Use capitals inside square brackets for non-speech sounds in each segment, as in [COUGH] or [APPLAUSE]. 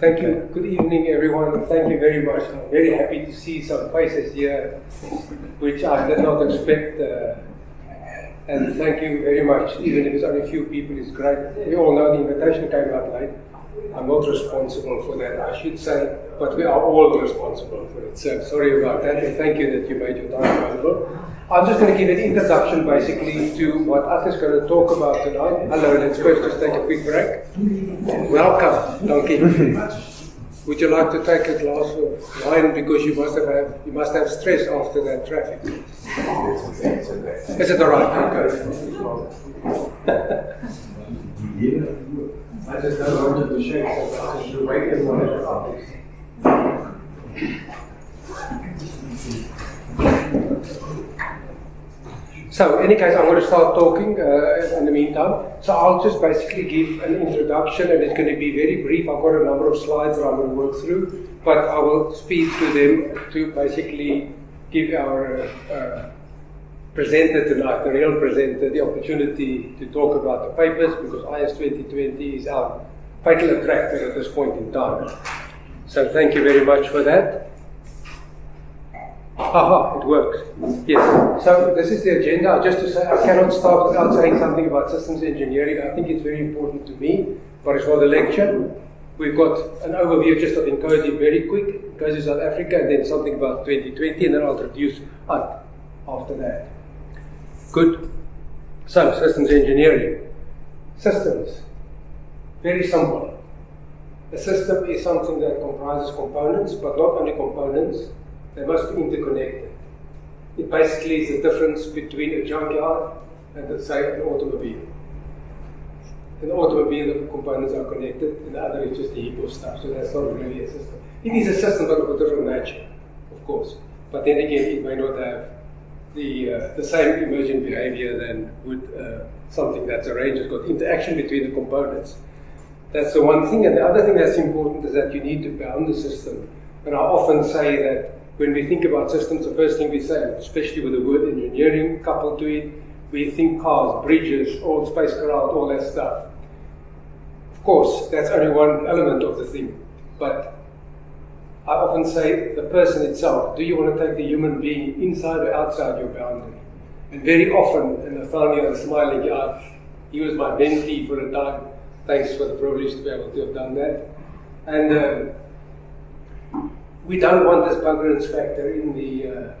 Thank you. Good evening, everyone. Thank you very much. I'm very happy to see some faces here, which I did not expect. Uh, and thank you very much. Even if it's only a few people, it's great. We all know the invitation came out late. I'm not responsible for that, I should say, but we are all responsible for it. So sorry about that, and thank you that you made your time available. I'm just going to give an introduction basically to what Ath is going to talk about tonight. Hello, let's first just take a quick break. Welcome, Donkey. Would you like to take a glass of wine because you must have, you must have stress after that traffic? Is it all right? Okay. [LAUGHS] I just don't want to shake, so in any case, I'm going to start talking uh, in the meantime. So, I'll just basically give an introduction, and it's going to be very brief. I've got a number of slides that I'm going to work through, but I will speed through them to basically give our uh, presenter tonight, the real presenter, the opportunity to talk about the papers because IS 2020 is our fatal attractor at this point in time. So thank you very much for that. Aha, it works. Yes. So this is the agenda. Just to say, I cannot start without saying something about systems engineering. I think it's very important to me, but it's for the lecture. We've got an overview just of INCOSE very quick, INCOSE South Africa, and then something about 2020, and then I'll introduce Ant after that. Good. So, systems engineering. Systems. Very simple. A system is something that comprises components, but not only components, they must be interconnected. It basically is the difference between a junkyard and, say, an automobile. An automobile, the components are connected, and the other is just a heap of stuff, so that's not really a system. It is a system, but of a different nature, of course. But then again, it may not have the, uh, the same emergent behavior than would uh, something that's arranged. It's got interaction between the components. That's the one thing. And the other thing that's important is that you need to bound the system. And I often say that when we think about systems, the first thing we say, especially with the word engineering coupled to it, we think cars, bridges, all spacecraft, all that stuff. Of course, that's only one element of the thing. But I often say the person itself, do you want to take the human being inside or outside your boundary? And very often, and Nathaniel is smiling, yeah, he was my mentee for a time. Thanks for the privilege to be able to have done that. And um, we don't want this congruence factor in the uh,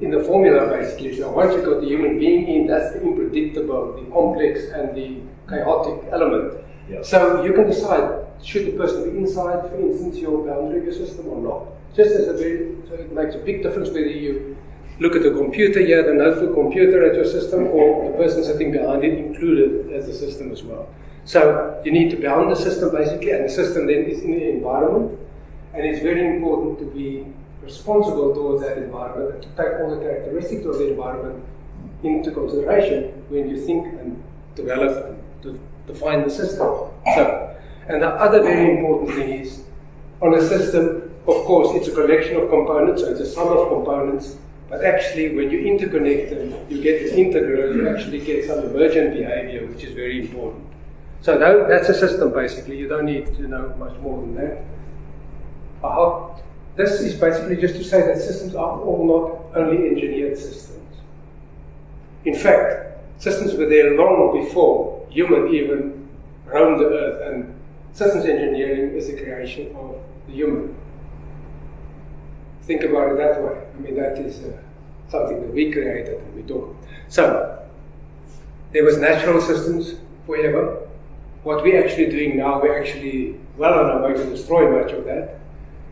in the formula, basically. So once you've got the human being in, that's the unpredictable, the complex, and the chaotic element. So you can decide should the person be inside, for instance, your boundary of your system or not. Just as a very, so it makes a big difference whether you look at the computer here, the notebook computer at your system, or the person sitting behind it included as a system as well. So you need to bound the system basically, and the system then is in the environment, and it's very important to be responsible towards that environment and to take all the characteristics of the environment into consideration when you think and develop and define the system. So and the other very important thing is, on a system, of course, it's a collection of components, so it's a sum of components, but actually, when you interconnect them, you get an integral, you actually get some emergent behavior, which is very important. So that, that's a system, basically. You don't need to know much more than that. Uh-huh. This is basically just to say that systems are all not only engineered systems. In fact, systems were there long before human even roamed the earth and systems engineering is the creation of the human. Think about it that way. I mean, that is uh, something that we created and we talk. So, there was natural systems forever. What we're actually doing now, we're actually well on our way to destroy much of that.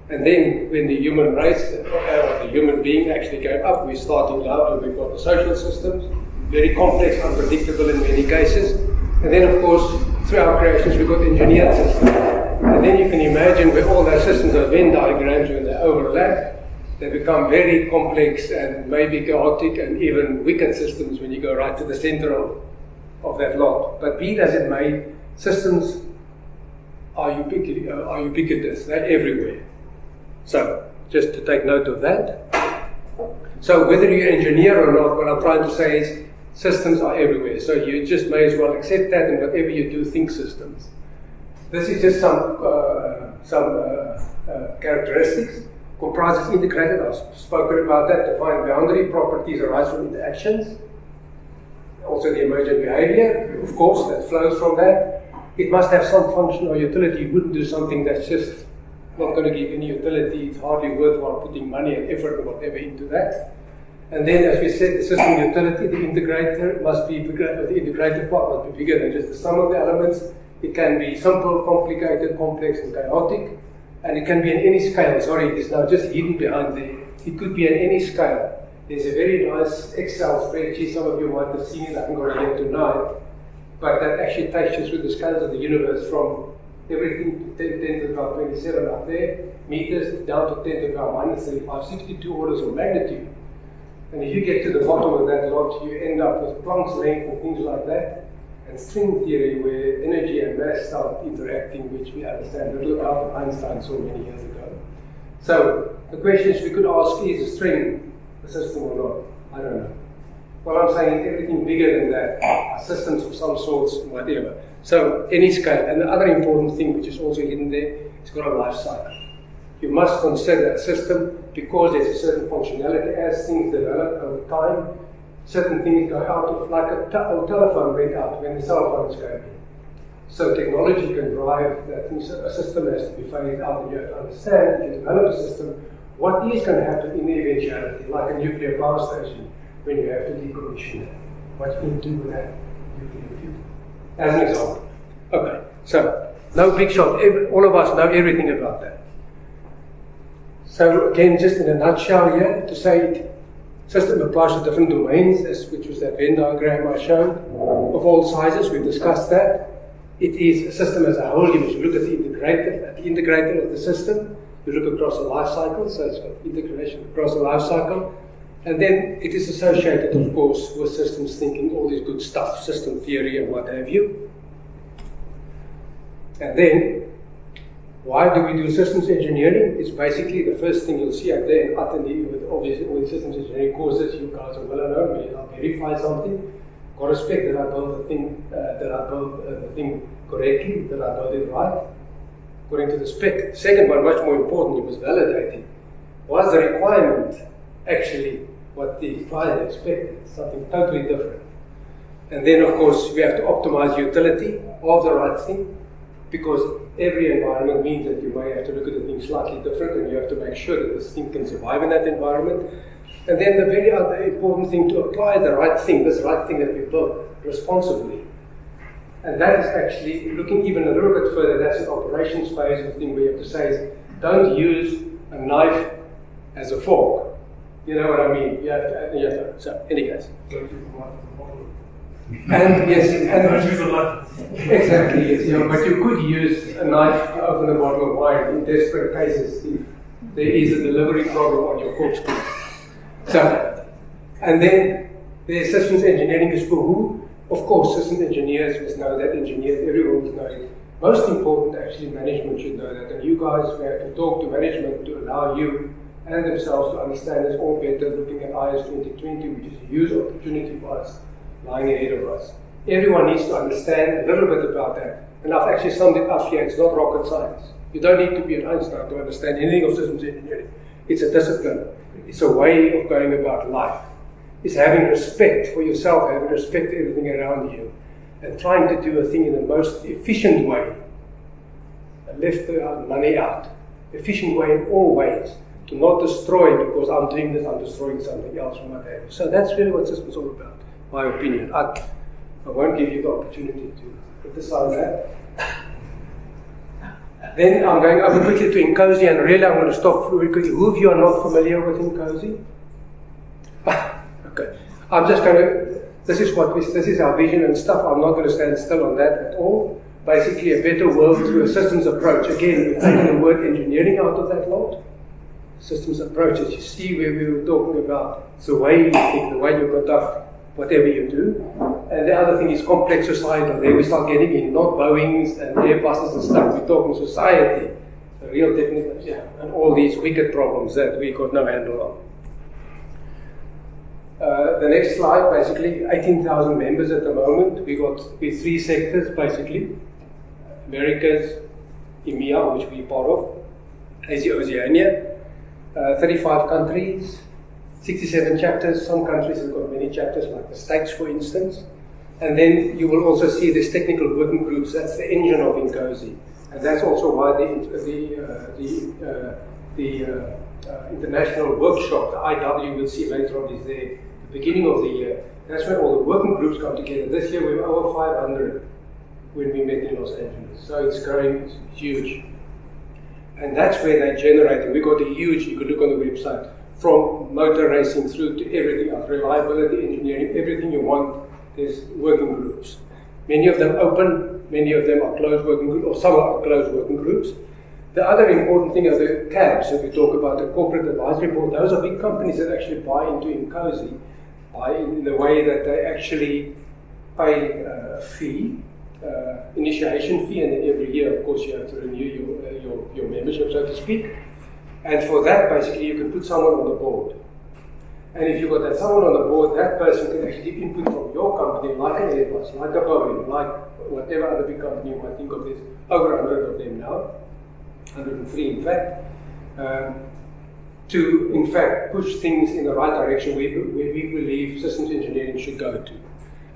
And then, when the human race, uh, the human being actually came up, we started out and we've got the social systems, very complex, unpredictable in many cases. And then, of course, through our creations, we've got engineered systems. And then you can imagine where all those systems are Venn diagrams, when they overlap, they become very complex and maybe chaotic and even wicked systems when you go right to the center of, of that lot. But be as it may, systems are, ubiquitous, uh, are ubiquitous, they're everywhere. So, just to take note of that. So, whether you engineer or not, what I'm trying to say is Systems are everywhere, so you just may as well accept that and whatever you do, think systems. This is just some uh, some uh, uh, characteristics. Comprises integrated, I've spoken about that, define boundary properties arise from interactions. Also the emergent behavior, of course, that flows from that. It must have some function or utility. You wouldn't do something that's just not going to give any utility. It's hardly worthwhile putting money and effort and whatever into that. And then, as we said, the system utility, the integrator must be bigger, the integrated part must be bigger than just the sum of the elements. It can be simple, complicated, complex, and chaotic. And it can be in any scale. Sorry, it is now just hidden behind there. It could be at any scale. There's a very nice Excel spreadsheet, some of you might have seen it, I haven't got it here tonight, but that actually takes you through the scales of the universe from everything to 10, 10 to the power 27 up there, meters down to 10 to the power minus 35, 62 orders of magnitude. And if you get to the bottom of that lot, you end up with Planck's length and things like that. And string theory, where energy and mass start interacting, which we understand a little about Einstein so many years ago. So the questions we could ask is a string a system or not? I don't know. What I'm saying is everything bigger than that are systems of some sorts, whatever. So any scale. And the other important thing which is also hidden there, it's got a life cycle. You must consider that system because there's a certain functionality as things develop over time. Certain things go out of, like a, telephone went out when the cell phones came in. So technology can drive that a system has to be phased out, and you have to understand if you develop a system, what is going to happen in the eventuality, like a nuclear power station, when you have to decommission it. What you do with that? As an example. Okay, so no big shot. All of us know everything about that. So again, just in a nutshell here, to say it, system applies to different domains, as, which was that Venn diagram I showed, of all sizes, we've discussed that. It is a system as a whole, you must look at the integrator, at the integrator of the system, you look across the life cycle, so it's integration across the life cycle. And then it is associated, of course, with systems thinking, all this good stuff, system theory and what have you. And then why do we do systems engineering? It's basically the first thing you'll see out there in Attendee with obviously all the systems engineering courses, you guys are well when you verify something, got respect that I built the thing, uh, that I built uh, the thing correctly, that I built it right, according to the spec. Second one, much more important, was validating. Was the requirement actually what the client expected? Something totally different. And then, of course, we have to optimize utility of the right thing because every environment means that you may have to look at the thing slightly different and you have to make sure that this thing can survive in that environment. And then the very other important thing to apply the right thing, this right thing that we built responsibly. And that is actually looking even a little bit further, that's the operations phase of the thing you have to say is don't use a knife as a fork. You know what I mean? You have to, you have to so, any case. And yes, and exactly, yes, you know, but you could use a knife to open a bottle of wine in desperate cases if there is a delivery problem on your corkscrew. So, and then the systems engineering is for who? Of course, systems engineers must know that, engineers, everyone must know it. Most important, actually, management should know that. And you guys we have to talk to management to allow you and themselves to understand this all better, looking at IS 2020, which is a huge opportunity for us lying ahead of us. Everyone needs to understand a little bit about that. And I've actually summed it up here. It's not rocket science. You don't need to be an Einstein to understand anything of systems engineering. It's a discipline. It's a way of going about life. It's having respect for yourself, having respect for everything around you, and trying to do a thing in the most efficient way. Left the money out. Efficient way in all ways. To not destroy because I'm doing this, I'm destroying something else from my day. So that's really what systems all about my opinion. I, I won't give you the opportunity to criticize that. Then I'm going over quickly to INCOSE, and really I'm going to stop very quickly. Who of you are not familiar with INCOSE? okay. I'm just going to, this is what we, this is our vision and stuff. I'm not going to stand still on that at all. Basically, a better world through a systems approach. Again, we're taking the word engineering out of that lot. Systems approaches. you see where we were talking about, the way you think, the way you conduct whatever you do. And the other thing is complex societal. There we start getting in, not Boeings and Airbuses and stuff. We're talking society, the real technical, yeah, and all these wicked problems that we got no handle on. Uh, the next slide, basically, 18,000 members at the moment. We got with three sectors, basically. Americas, EMEA, which we're part of, Asia Oceania, uh, 35 countries, 67 chapters. Some countries have got many chapters, like the States, for instance. And then you will also see these technical working groups. That's the engine of INCOSE. And that's also why the, the, uh, the, uh, the uh, uh, international workshop, the IW, we'll see later on, is there the beginning of the year. That's when all the working groups come together. This year we were over 500 when we met in Los Angeles. So it's growing, it's huge. And that's where they're generating. We got a huge, you could look on the website, from motor racing through to everything else, reliability engineering, everything you want, there's working groups. Many of them open, many of them are closed working groups, or some are closed working groups. The other important thing are the CABs, if we talk about the corporate advisory board, those are big companies that actually buy into INCOSE, buy in the way that they actually pay a fee uh, initiation fee, and then every year, of course, you have to renew your, uh, your, membership, so to speak. And for that, basically, you can put someone on the board. And if you've got that someone on the board, that person can actually input from your company, like an Airbus, like a Boeing, like whatever other big company you might think of. There's over 100 of them now, 103 in fact, um, to in fact push things in the right direction where, where we believe systems engineering should go to.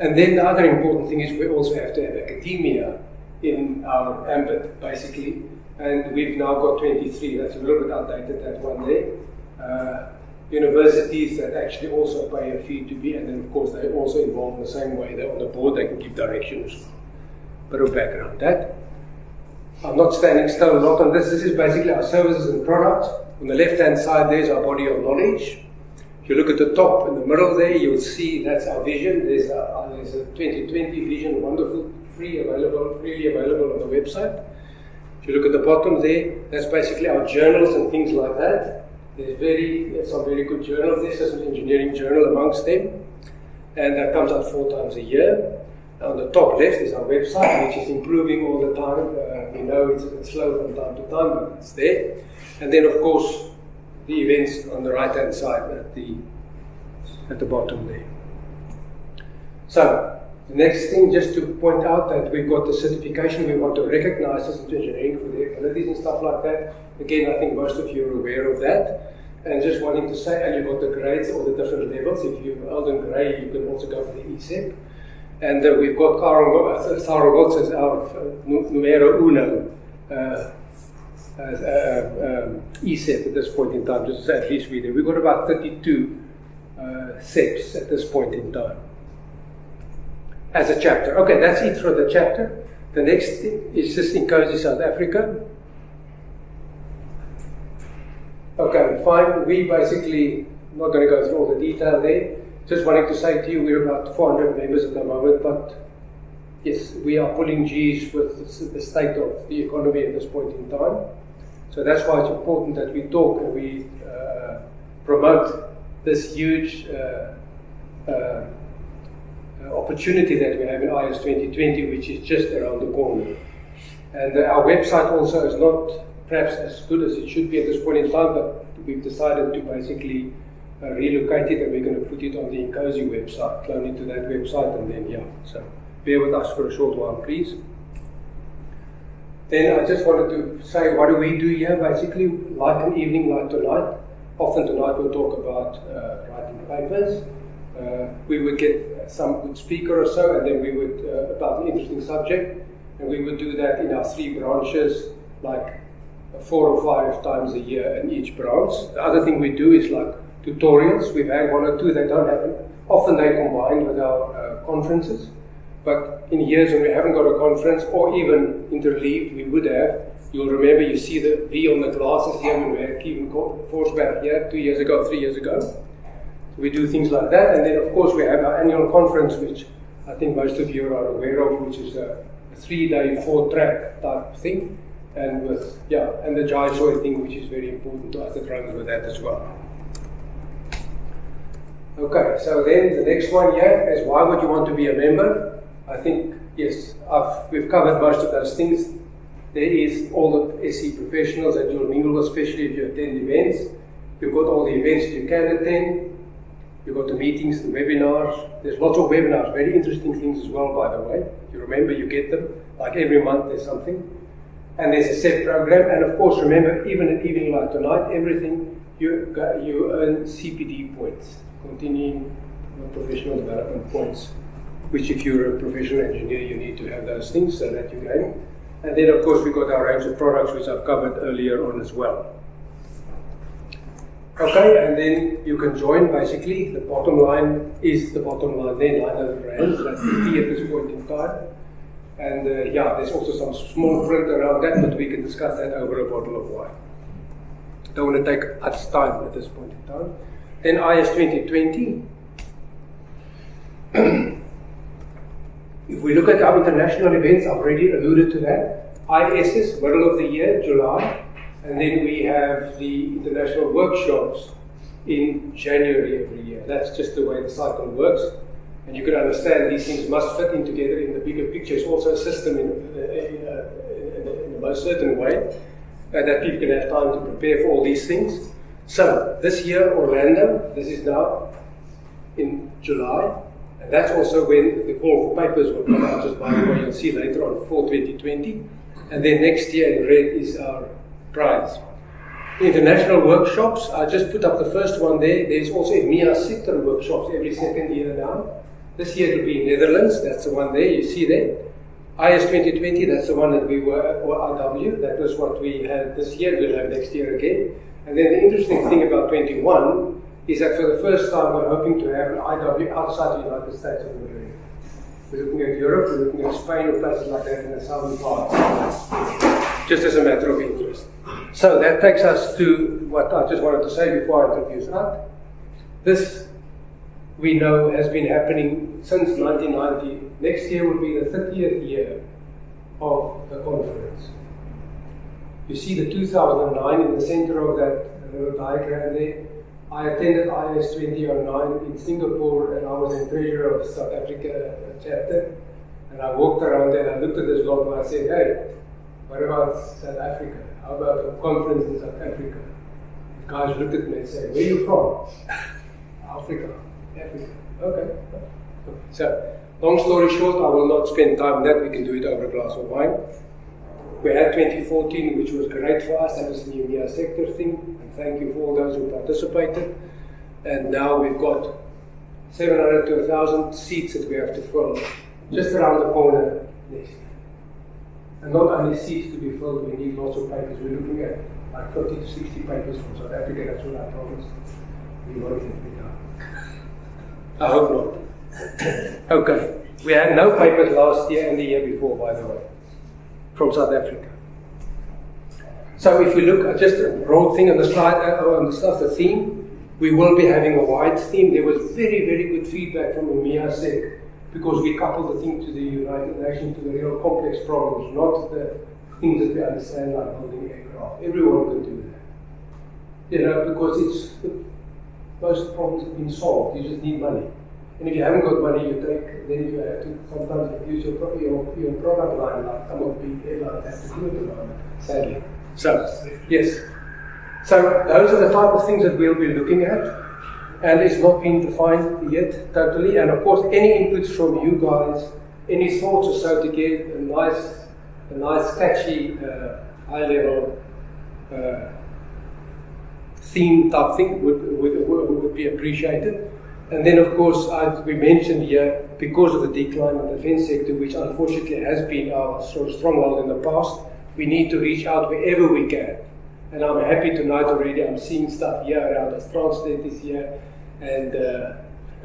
And then the other important thing is we also have to have academia in our ambit, basically. And we've now got 23. That's a little bit outdated, that one day. Uh, universities that actually also pay a fee to be, and then of course they're also involved in the same way. They're on the board, they can give direction as well. Bit of background. That I'm not standing still a lot on this. This is basically our services and products. On the left hand side, there's our body of knowledge. If you look at the top in the middle there, you'll see that's our vision. There's a, there's a 2020 vision, wonderful, free available, freely available on the website. If you look at the bottom there, that's basically our journals and things like that. There's very some very good journals. This is an engineering journal amongst them, and that comes out four times a year. On the top left is our website, which is improving all the time. Uh, we know it's bit slow from time to time, but it's there. And then, of course, the events on the right hand side at the at the bottom there. So the next thing, just to point out that we've got the certification, we want to recognize systems engineering for the abilities and stuff like that. Again, I think most of you are aware of that. And just wanting to say, and you've got the grades or the different levels. If you're Elden Grey, you can also go for the ESEP. And uh, we've got Sarah Watts as our uh, numero uno. Uh, as uh, um, ESEP at this point in time, just at least we do. We've got about 32 uh, CEPs at this point in time as a chapter. Okay, that's it for the chapter. The next is just INCOSE South Africa. Okay, fine. We basically, not going to go through all the detail there. Just wanting to say to you, we're about 400 members at the moment, but yes, we are pulling G's with the state of the economy at this point in time. So that's why it's important that we talk and we uh, promote this huge uh, uh, opportunity that we have in IS 2020, which is just around the corner. And our website also is not perhaps as good as it should be at this point in time, but we've decided to basically uh, relocate it and we're going to put it on the INCOSE website, clone it to that website, and then, yeah. So bear with us for a short while, please. Then I just wanted to say, what do we do here? Basically, like an evening, like tonight. Often tonight we'll talk about uh, writing papers. Uh, we would get some good speaker or so, and then we would uh, about an interesting subject, and we would do that in our three branches, like four or five times a year in each branch. The other thing we do is like tutorials. We've had one or two that don't happen. Often they combine with our uh, conferences. But in years when we haven't got a conference or even interleaved, we would have. You'll remember you see the V on the glasses here we had Kevin Forsberg here two years ago, three years ago. We do things like that. And then, of course, we have our annual conference, which I think most of you are aware of, which is a, a three day, four track type thing. And with, yeah, and the JISOI thing, which is very important to us that runs with that as well. Okay, so then the next one here is why would you want to be a member? I think, yes, I've, we've covered most of those things. There is all the SE professionals that you'll mingle especially if you attend events. You've got all the events you can attend. You've got the meetings, the webinars. There's lots of webinars, very interesting things as well, by the way. You remember, you get them. Like every month, there's something. and there's a set program. And of course, remember, even an evening like tonight, everything you you earn CPD points, continuing professional development points. Which, if you're a professional engineer, you need to have those things so that you gain. And then, of course, we've got our range of products, which I've covered earlier on as well. Okay, and then you can join basically. The bottom line is the bottom line there, 900 rands. That's the fee at this point in time. And uh, yeah, there's also some small print around that, but we can discuss that over a bottle of wine. Don't want to take much time at this point in time. Then IS 2020. if we look at our international events, I've already alluded to that. ISS, middle of the year, July. And then we have the international workshops in January every year. That's just the way the cycle works. And you can understand these things must fit in together in the bigger picture. It's also a system in, in, uh, in, in the most certain way uh, that people can have time to prepare for all these things. So, this year, Orlando, this is now in July. And that's also when the call for papers will come out, just by the way, you'll see later on, for 2020. And then next year in red is our prize. International workshops, I just put up the first one there. There's also EMEA sector workshops every second year now. This year it will be Netherlands, that's the one there, you see there. IS 2020, that's the one that we were, or RW, that was what we had this year, we'll have next year again. And then the interesting thing about 21 is that for the first time we're hoping to have an IW outside the United States of America. We're looking at Europe, we're looking at Spain or places like that in the southern part, just as a matter of interest. So that takes us to what I just wanted to say before I introduce Art. This, we know, has been happening since 1990. Next year will be the 30th year of the conference. You see the 2009 in the center of that little diagram there. I attended IS 2009 in Singapore and I was in treasurer of South Africa uh, chapter. And I walked around there and I looked at this lot and I said, hey, what about South Africa? How about a conference in South Africa? The guys looked at me and said, Where are you from? [LAUGHS] Africa. Africa. Okay. So, long story short, I will not spend time on that. We can do it over a glass of wine. We had 2014, which was great for us. That was the EMEA sector thing. And thank you for all those who participated. And now we've got 700 to 1,000 seats that we have to fill just around the corner next. And not only seats to be filled, we need lots of papers. We're looking at like 50 to 60 papers from South Africa. That's what I promised. We won't let me down. I hope not. okay. We had no papers last year and the year before, by the way, from South Africa. So if we look at just a broad thing on the slide, uh, on the stuff, the theme, we will be having a wide theme. There was very, very good feedback from EMEA SEC because we couple the thing to the United Nations, to the real complex problems, not the things that we understand like building aircraft. Everyone can do that. You know, because it's the, most problems have been solved. You just need money. And if you haven't got money, you take, then you have to sometimes use your, your, your product line, like some of the airlines have to do at the moment, sadly. So, yes. So, those are the type of things that we'll be looking at and it's not been defined yet totally. And of course, any inputs from you guys, any thoughts or so to give a nice, a nice catchy, uh, high level uh, theme type thing would, would, would be appreciated. And then, of course, as we mentioned here, because of the decline in the defense sector, which unfortunately has been our sort of stronghold in the past, we need to reach out wherever we can. And I'm happy tonight already, I'm seeing stuff here around us, translators here, and uh, [LAUGHS]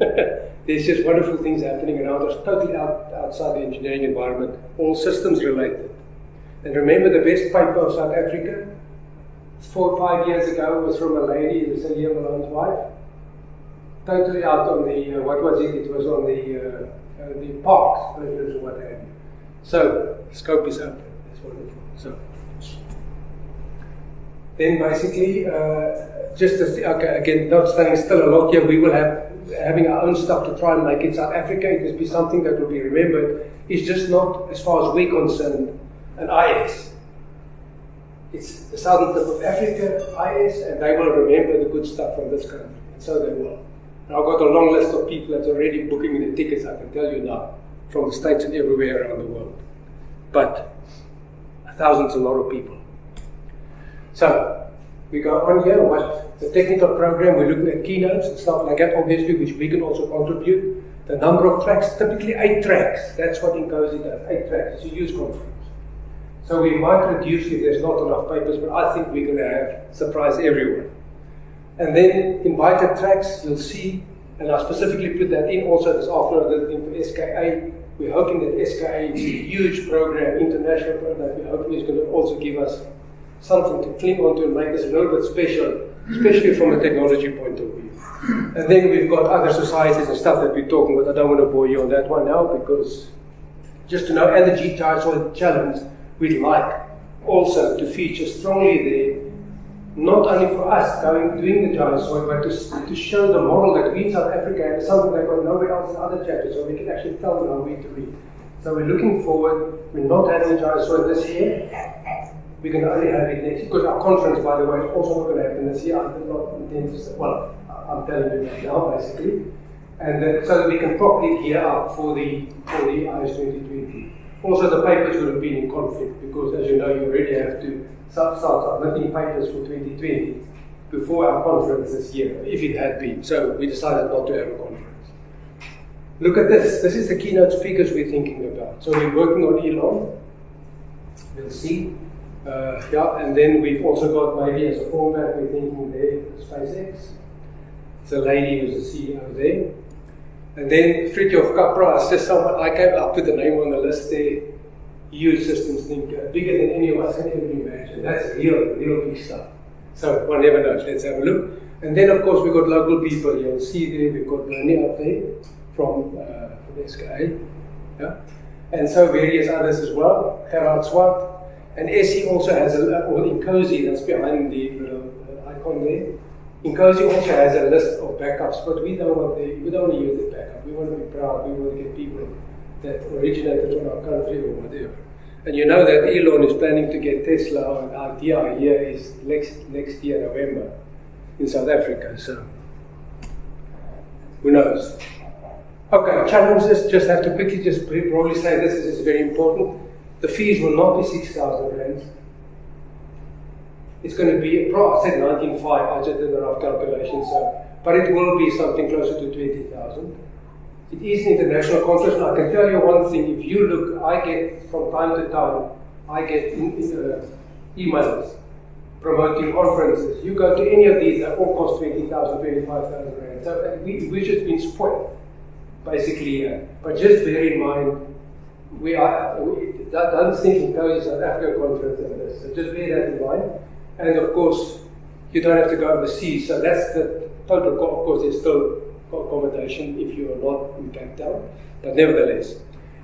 there's just wonderful things happening around us, totally out, outside the engineering environment, all systems related. And remember the best paper of South Africa, four or five years ago, was from a lady, Lucilia Malone's wife. Totally out on the, uh, what was it? It was on the, uh, uh, the parks, or what have you. So, scope is open. That's wonderful. So, then basically, uh, just th- okay, again, not staying still a lot here, we will have having our own stuff to try and make it South Africa. It will be something that will be remembered. It's just not, as far as we're concerned, an IS. It's the southern tip of Africa, IS, and they will remember the good stuff from this country. And so they will. And I've got a long list of people that's already booking me the tickets, I can tell you now, from the States and everywhere around the world. But A thousand's a lot of people. So, we go on here, what the technical program, we're looking at keynotes and stuff like that, obviously, which we can also contribute. The number of tracks, typically eight tracks. That's what INCOSE does, eight tracks. It's a huge conference. So we might reduce if there's not enough papers, but I think we're going to have surprise everyone. And then invited tracks, you'll see, and I specifically put that in also this afternoon, for SKA. We're hoping that SKA is a huge program, international program, we're hoping it's going to also give us something to cling on to and make us a little bit special, especially from a technology point of view. And then we've got other societies and stuff that we're talking about. I don't want to bore you on that one now because just to know, energy the G-Charge Challenge, we'd like also to feature strongly there, not only for us going doing the giant soil, but to, to show the model that we in South Africa have something that got nowhere else in other chapters, so we can actually tell them how we to read. So we're looking forward. We're not having a giant soil this year. Going to only have it next because our conference, by the way, is also not going to happen this year. I did not intend to. Well, I'm telling you that now, basically, and uh, so that we can properly gear up for the for the IS 2020. Also, the papers would have been in conflict because, as you know, you already have to start submitting papers for 2020 before our conference this year, if it had been. So we decided not to have a conference. Look at this. This is the keynote speakers we're thinking about. So we're working on Elon. We'll see. Uh, yeah, and then we've also got maybe as a format, we're thinking there, SpaceX. It's a lady who's the CEO there. And then Fritjof Capra is just someone, I came up with the name on the list there. Huge systems thinker, bigger than any of us can ever imagine. That's real, real big stuff. So one never knows. Let's have a look. And then, of course, we've got local people. You'll see there, we've got Bernie up there from, uh, from SKA. Yeah? And so various others as well. Gerard Swart. And SE also has a, well, INCOSE, that's behind the uh, icon there. INCOSE also has a list of backups, but we don't want the, we don't want to use the backup. We want to be proud. We want to get people that originated from our country or whatever. And you know that Elon is planning to get Tesla and our idea here is next next year November in South Africa. So who knows? Okay, challenges. Just have to quickly just probably say this is very important. The fees will not be six thousand rands. It's going to be, I said 19.5, I just did the rough calculation, so, but it will be something closer to 20,000. It is an international conference, and I can tell you one thing, if you look, I get from time to time, I get in, in, uh, emails promoting conferences. You go to any of these, they all cost 20,000, 25,000 rand. So uh, we, we've just been spoiled, basically. Uh, but just bear in mind, we are, we, don't think it goes South Africa conference and this. So just bear that in mind. And of course, you don't have to go overseas. So that's the total cost. Of course, there's still accommodation if you are not in Cape Town, but nevertheless.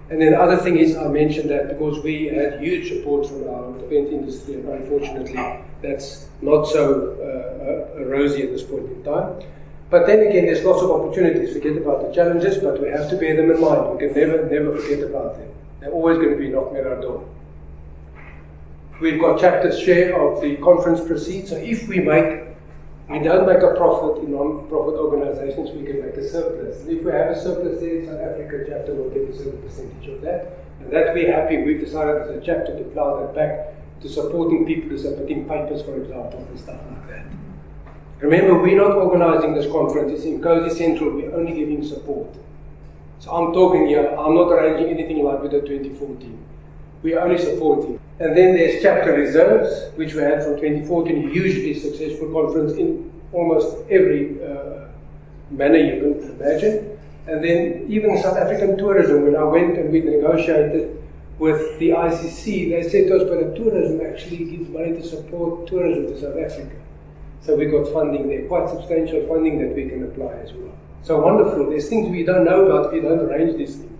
And then the other thing is, I mentioned that because we had huge support from our event industry, and unfortunately, that's not so uh, uh, rosy at this point in time. But then again, there's lots of opportunities. Forget about the challenges, but we have to bear them in mind. We can never, never forget about them. They're always going to be knocking at our door. We've got chapter's share of the conference proceeds. So if we make, we don't make a profit in non-profit organizations, we can make a surplus. And if we have a surplus there, in South Africa chapter will get a certain percentage of that. And that we're happy. We've decided as a chapter to plow that back to supporting people, to submitting papers, for example, and stuff like that. Remember, we're not organizing this conference. It's INCOSE Central. We're only giving support. So I'm talking here. I'm not arranging anything like the 2014. We're only supporting. And then there's chapter reserves, which we had from 2014, hugely successful conference in almost every uh, manner you can imagine. And then even South African tourism, when I went and we negotiated with the ICC, they said to us, but the tourism actually gives money to support tourism to South Africa. So we got funding there, quite substantial funding that we can apply as well. So wonderful. There's things we don't know about if we don't arrange these things.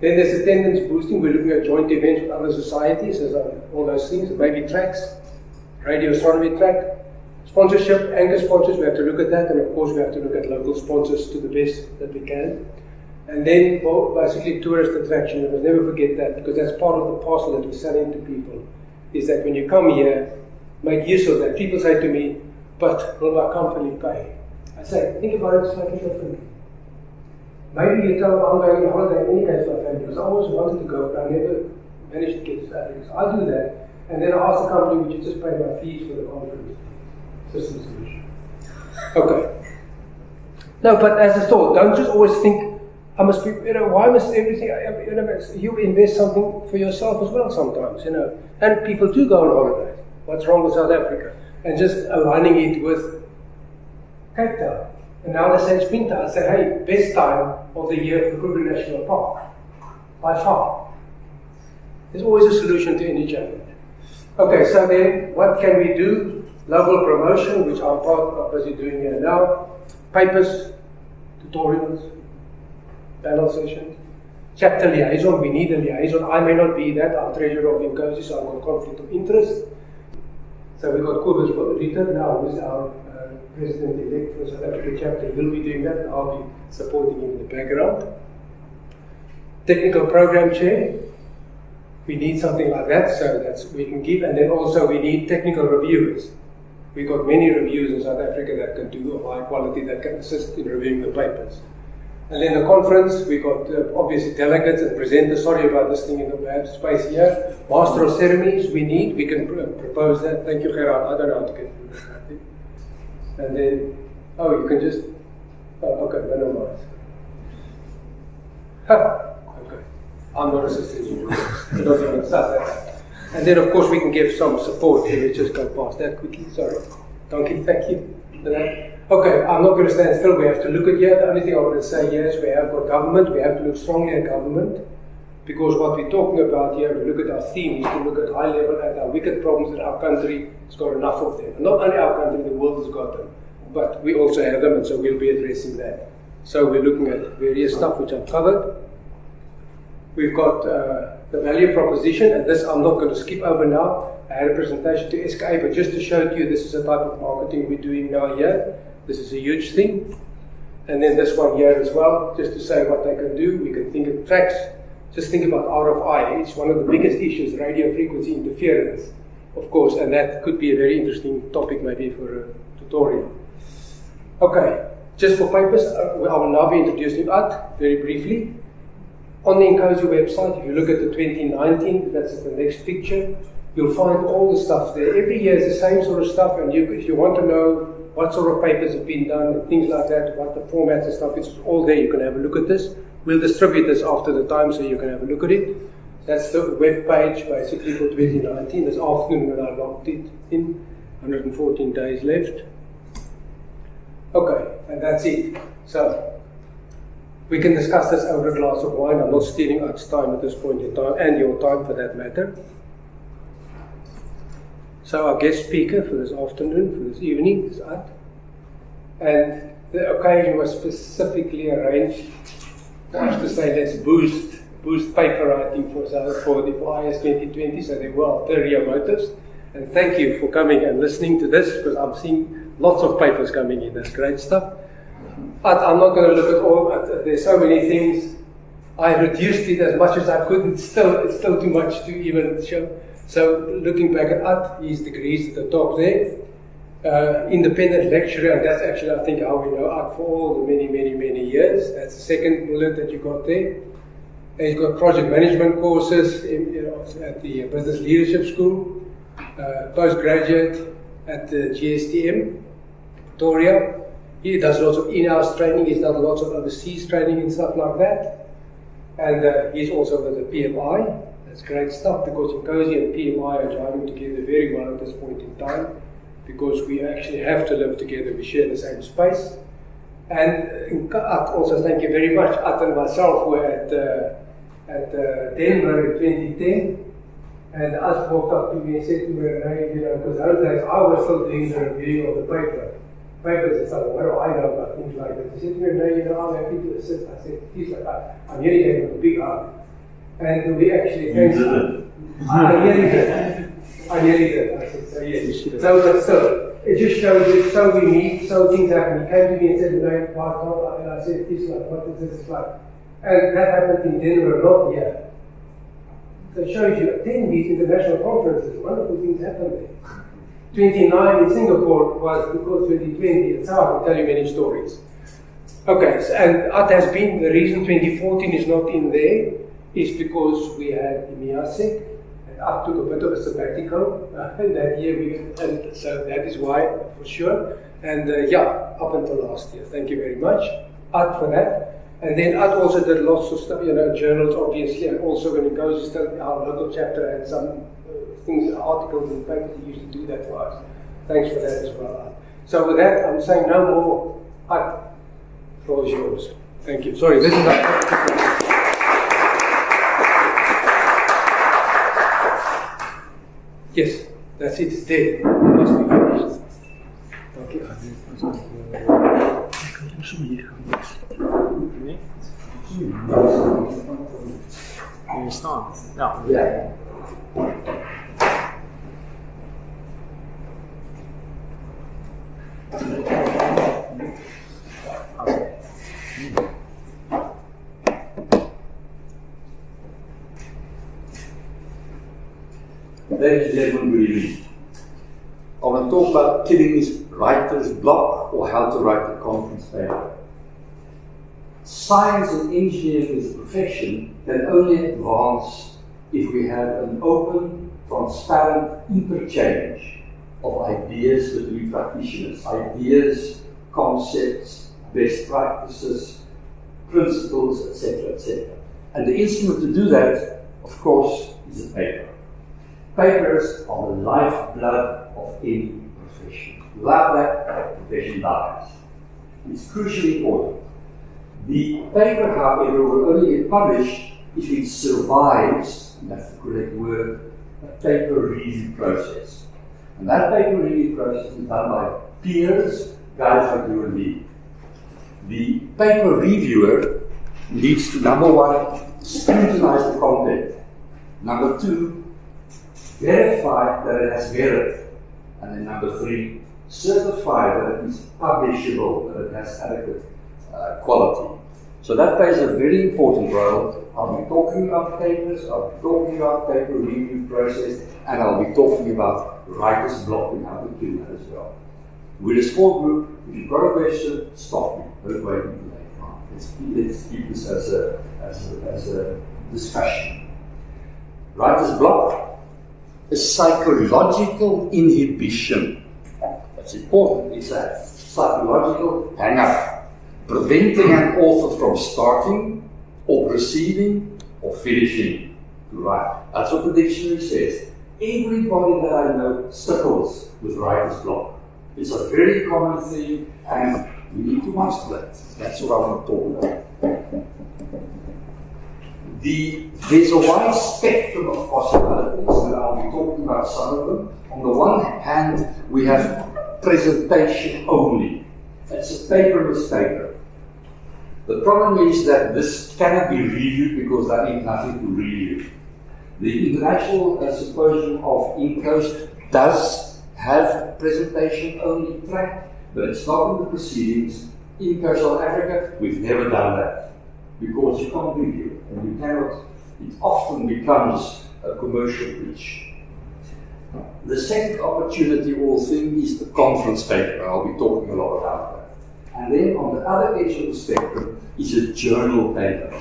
Then there's attendance boosting. We're looking at joint events with other societies, as all those things, maybe tracks, radio astronomy track, sponsorship, anchor sponsors. We have to look at that, and of course, we have to look at local sponsors to the best that we can. And then, well, basically, tourist attraction. We'll never forget that because that's part of the parcel that we're selling to people. Is that when you come here, make use of that. People say to me, "But will my company pay?" I say, think about it slightly differently. Maybe you tell them I'm going on holiday in any case, my family, because I always wanted to go, but I never managed to get Africa. So I do that, and then I ask the company, would you just pay my fees for the conference system solution? Okay. No, but as a thought, don't just always think, I must be, you know, why must everything, you, know, you invest something for yourself as well sometimes, you know. And people do go on holiday. What's wrong with South Africa? And just aligning it with Cape And now they say it's winter. I say, hey, best time of the year for Kruger National Park. By far. There's always a solution to any challenge. Okay, so then what can we do? Local promotion, which I'm part of busy doing here now. Papers, tutorials, panel sessions. Chapter liaison, we need a liaison. I may not be that, I'm treasurer of INCOSE, so I've got conflict of interest. So we've got Kobus Ritter now, who's our president-elect for South Africa chapter. He'll be doing that, and I'll be supporting him in the background. Technical program chair, we need something like that so that we can give, and then also we need technical reviewers. We've got many reviewers in South Africa that can do a high quality, that can assist in reviewing the papers. And then the conference, we got uh, obviously delegates and presenters. Sorry about this thing in the bad space here. Master of ceremonies, we need. We can pr- propose that. Thank you, Gerard. I don't know how to get. And then, oh, you can just, oh, okay, minimize. Ha, okay. I'm not assisting And then, of course, we can give some support. Can we just go past that quickly? Sorry. Donkey, thank you that. Uh, okay, I'm not going to stand still. We have to look at here. The only thing I want to say here is we have got government. We have to look strongly at government because what we're talking about here, we look at our theme, is to look at high level at our wicked problems that our country it's got enough of them. not only our country, the world has got them, but we also have them, and so we'll be addressing that. So we're looking at various stuff which I've covered. We've got uh, the value proposition, and this I'm not going to skip over now. I had a presentation to SKA, but just to show to you this is a type of marketing we're doing now here. This is a huge thing. And then this one here as well, just to say what they can do. We can think of tracks. Just think about RFI. It's one of the biggest issues, radio frequency interference, of course, and that could be a very interesting topic maybe for a tutorial. Okay, just for papers, uh, I will now be introducing Ad very briefly. On the INCOSE website, if you look at the 2019, that's the next picture, you'll find all the stuff there. Every year is the same sort of stuff, and you, if you want to know what sort of papers have been done, and things like that, what the formats and stuff, it's all there. You can have a look at this. We'll distribute this after the time so you can have a look at it. That's the web page basically for 2019. This afternoon when I logged it in, 114 days left. Okay, and that's it. So we can discuss this over a glass of wine. I'm not stealing Art's time at this point in time, and your time for that matter. So our guest speaker for this afternoon, for this evening, is Art. And the occasion was specifically arranged for us to say let's boost boost paper writing for for the for IS 2020, so there were ulterior motives. And thank you for coming and listening to this because I'm seeing lots of papers coming in. That's great stuff. But I'm not going to look at all. There's so many things. I reduced it as much as I could. It's still it's still too much to even show. So looking back at his degrees at the top there. Uh, independent lecturer, and that's actually, I think, how we know Art for all the many, many, many years. That's the second bullet that you got there. And he's got project management courses in, at the Business Leadership School, uh, postgraduate at the GSTM, Pretoria. He does lots of in-house training. He's done lots of overseas training and stuff like that. And uh, he's also with the PMI, it's great stuff because INCOSE and PMI are driving together very well at this point in time because we actually have to live together. We share the same space. And also thank you very much. At and myself were at, uh, at uh, Denver in 2010. And At walked up to me and said to me, you know, because those days I was still doing the review of the paper. Papers and stuff, what do I know about things like that? He said to me, no, you know, I'm happy to assist. I said, he's like, I'm nearly gave him a big. And we actually thank you. I nearly did. I nearly did. I said, so yes. So, so it just shows that so we meet, so things happen. He came to me and said, no, why can't And I said, this like, what is this like? And that happened in Denver, not here. So it shows you, attend these international conferences, wonderful things happen there. 29 in Singapore was because 2020, it's hard to tell you many stories. Okay, so, and that has been the reason 2014 is not in there is because we had and up took a bit of a sabbatical uh, that year. We, and so that is why, for sure. And uh, yeah, up until last year. Thank you very much, Art, for that. And then Art also did lots of stuff, you know, journals, obviously, and also when it goes to our local chapter and some uh, things, articles and papers, he used to do that for us. Thanks for that as well, Art. So with that, I'm saying no more. Art, floor yours. Thank you. Sorry, this is not. Yes, that's it. It's dead. It must be finished. Okay. Staan. Ja. Ja. Ladies and gentlemen, good evening. I want to talk about killing writer's block or how to write a conference paper. Science and engineering as a profession can only advance if we have an open, transparent interchange of ideas between practitioners, ideas, concepts, best practices, principles, etc., etc. And the instrument to do that, of course, is a paper. Papers are the lifeblood of any profession. Without that, the profession dies. It's crucially important. The paper, however, will only get published if it survives, that's the correct word, a paper review process. And that paper review process is done by peers, guys like you and me. The paper reviewer needs to, number one, scrutinize the content. Number two, verify that it has merit. And then number three, certify that it is publishable, that it has adequate uh, quality. So that plays a very important role. I'll be talking about papers, I'll be talking about paper review process, and I'll be talking about writer's block and how to do that as well. We're a small group. If you've got a question, stop me. Don't wait until later on. Let's, let's keep this as a, as a, as a discussion. Writer's block is psychological inhibition. That's important. It's a psychological hang up, preventing an author from starting or proceeding or finishing to write. That's what the dictionary says. Everybody that I know struggles with writer's block. It's a very common thing, and we need to master that. That's what I want to talk about. The, there's a wide spectrum of possibilities, and I'll be talking about some of them. On the one hand, we have presentation only. It's a paperless paper. The problem is that this cannot be reviewed because there ain't nothing to review. The International uh, Symposium of INCOSE does have presentation only track, but it's not in the proceedings. In South Africa, we've never done that because you can't review it and you cannot, it often becomes a commercial pitch. The second opportunity or thing is the conference paper. I'll be talking a lot about that. And then on the other edge of the spectrum is a journal paper.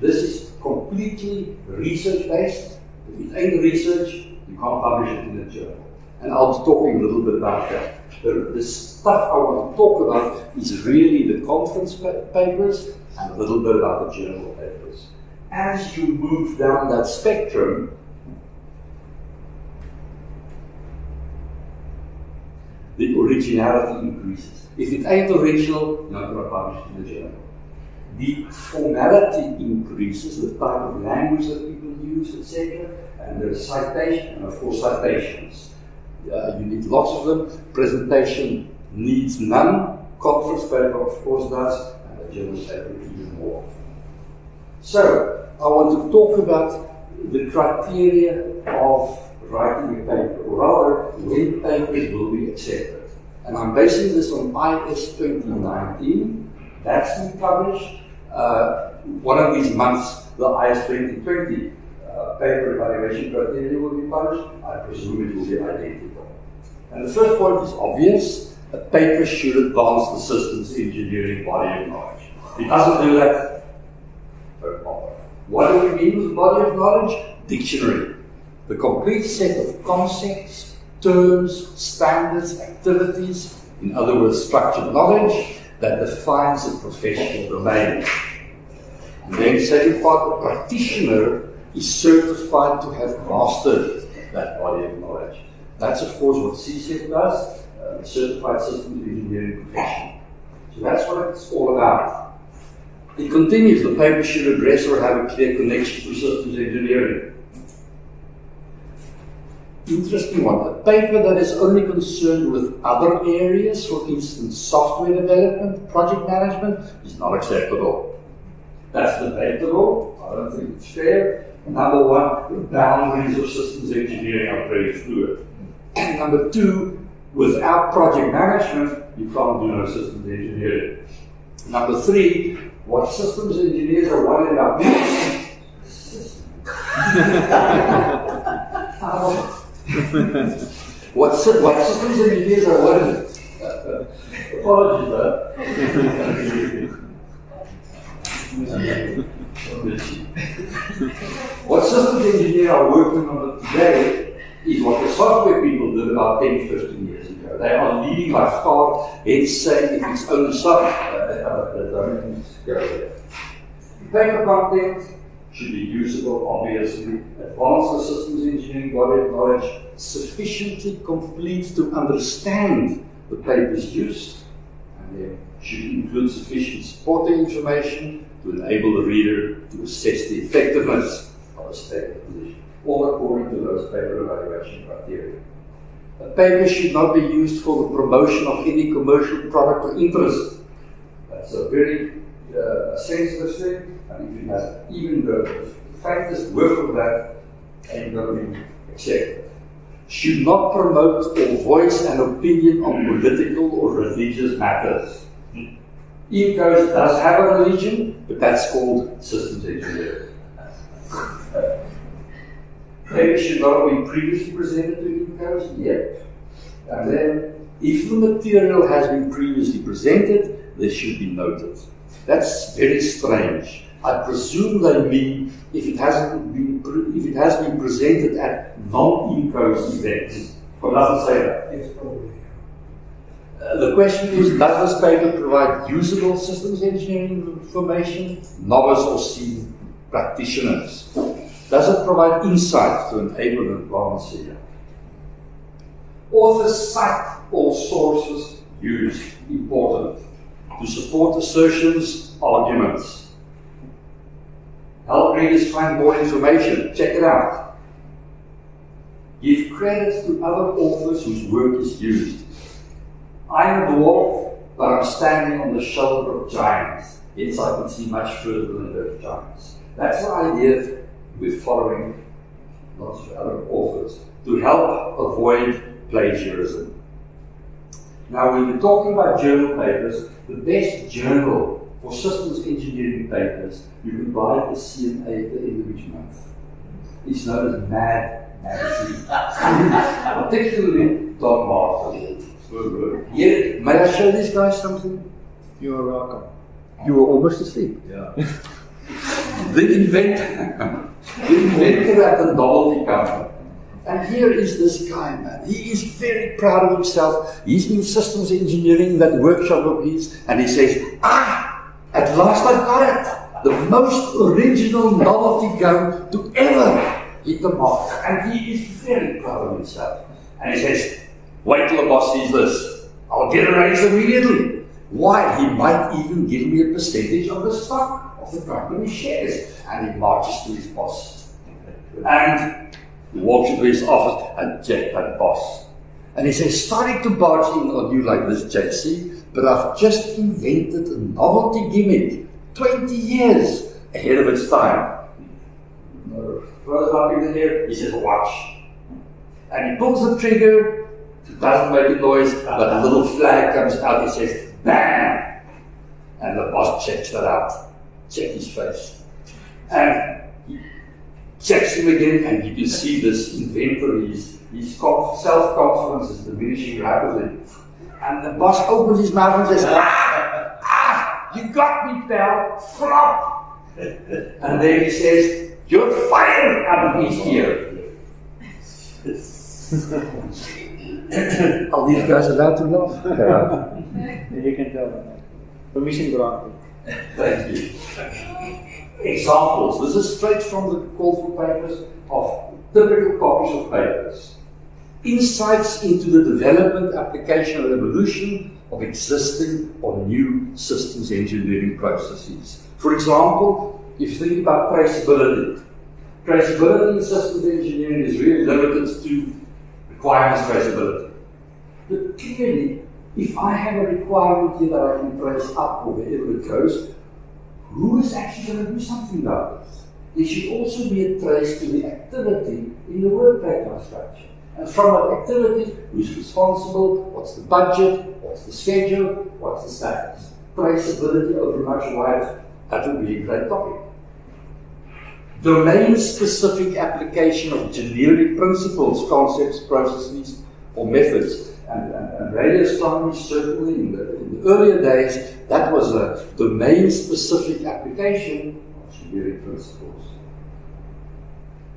This is completely research based. If it ain't research, you can't publish it in a journal. And I'll be talking a little bit about that. The, the stuff I want to talk about is really the conference pa- papers and a little bit about the journal papers. As you move down that spectrum, the originality increases. If it ain't original, you're not going to publish it in the journal. The formality increases, the type of language that people use, etc., and the citation, and of course citations. Uh, you need lots of them. Presentation needs none. Conference paper, of course, does, paper even more. So, I want to talk about the criteria of writing a paper, or rather, when papers will be accepted. And I'm basing this on IS 2019. That's been published. Uh, one of these months, the IS 2020 uh, paper evaluation criteria will be published. I presume it will be identical. And the first point is obvious. A paper should advance the systems engineering body of knowledge. It doesn't do that. What do we mean with body of knowledge? Dictionary. The complete set of concepts, terms, standards, activities, in other words, structured knowledge that defines a professional domain. And then second part, the practitioner is certified to have mastered that body of knowledge. That's of course what CSEP does, uh, Certified Systems Engineering Profession. So that's what it's all about. It continues, the paper should address or have a clear connection to systems engineering. Interesting one. A paper that is only concerned with other areas, for instance, software development, project management, is not acceptable. That's debatable. I don't think it's fair. Number one, the boundaries of systems engineering are very fluid. And number two, without project management, you can't do no systems engineering. Number three, what systems engineers are worried about. [LAUGHS] what, what systems engineers are worried uh, Apologies, what systems engineers are working on today is what the software people did about 10, 15 years ago. They are leading by far, hence say if it's uh, uh, uh, Paper content should be usable, obviously. Advanced systems engineering body of knowledge sufficiently complete to understand the paper's use, and then should include sufficient supporting information to enable the reader to assess the effectiveness of a statement position, all according to those paper evaluation criteria. A paper should not be used for the promotion of any commercial product or interest. That's a very uh, sensitive thing, and if you have even though the faintest whiff of that, ain't going to be. Should not promote or voice an opinion on political or religious matters. INCOSE does have a religion, but that's called systems engineering. Maybe should not be previously presented to the INCOSE? Yep. And then, if the material has been previously presented, this should be noted. That's very strange. I presume they mean if it hasn't been if it has been presented at non-INCOSE events. But doesn't say that. Yes, probably. Uh, the question is, does this paper provide usable systems engineering information, novice or seasoned practitioners? Does it provide insight to enable an advanced here? Authors cite all sources used, important, to support assertions, arguments. Help readers find more information. Check it out. Give credit to other authors whose work is used. I'm a dwarf, but I'm standing on the shoulder of giants. Hence, I can see much further than those giants. That's the idea with following lots of other authors to help avoid plagiarism. Now, when we're talking about journal papers, the best journal for systems engineering papers you can buy at the CNA at the end of each month. It's known as MAD magazine, [LAUGHS] particularly Don Martin. Yeah, may I show these guys something? You are welcome. You were almost asleep. Yeah. [LAUGHS] The inventor, [LAUGHS] the inventor at the novelty company. And here is this guy, man. He is very proud of himself. He's been systems engineering that workshop of his, and he says, Ah, at last I've got it. The most original novelty gun to ever hit the market. And he is very proud of himself. And he says, Wait till the boss sees this. I'll get a raise immediately. Why? He might even give me a percentage of the stock of the company shares. And he marches to his boss. And he walks into his office and Jack, that boss. And he says, starting to barge in on you like this, JC, but I've just invented a novelty gimmick, 20 years ahead of its time. Throws up in air, he says, watch. And he pulls the trigger, it doesn't make a noise, but a little flag comes out, he says, bam! And the boss checks that out. Check his face. And he checks him again, and you can see this inventor, his, his self confidence is diminishing rapidly. And the boss opens his mouth and says, Ah, ah, you got me, pal, flop. [LAUGHS] and then he says, You're fired out of each year. Are these guys allowed to laugh? [LAUGHS] you can tell them. Permission granted. [LAUGHS] Thank you. Examples. This is straight from the call for papers of typical copies of papers. Insights into the development, application, and evolution of existing or new systems engineering processes. For example, if you think about traceability, traceability in systems engineering is really limited to requirements traceability. But clearly, if I have a requirement here that I can trace up or wherever it goes, who is actually going to do something about this? There should also be a trace to the activity in the work pattern structure. And from that activity, who's responsible, what's the budget, what's the schedule, what's the status. Traceability over much wider, that would be a great topic. Domain-specific application of generic principles, concepts, processes, or methods and, and, and radio astronomy certainly in the, in the earlier days, that was a domain-specific application of generic principles.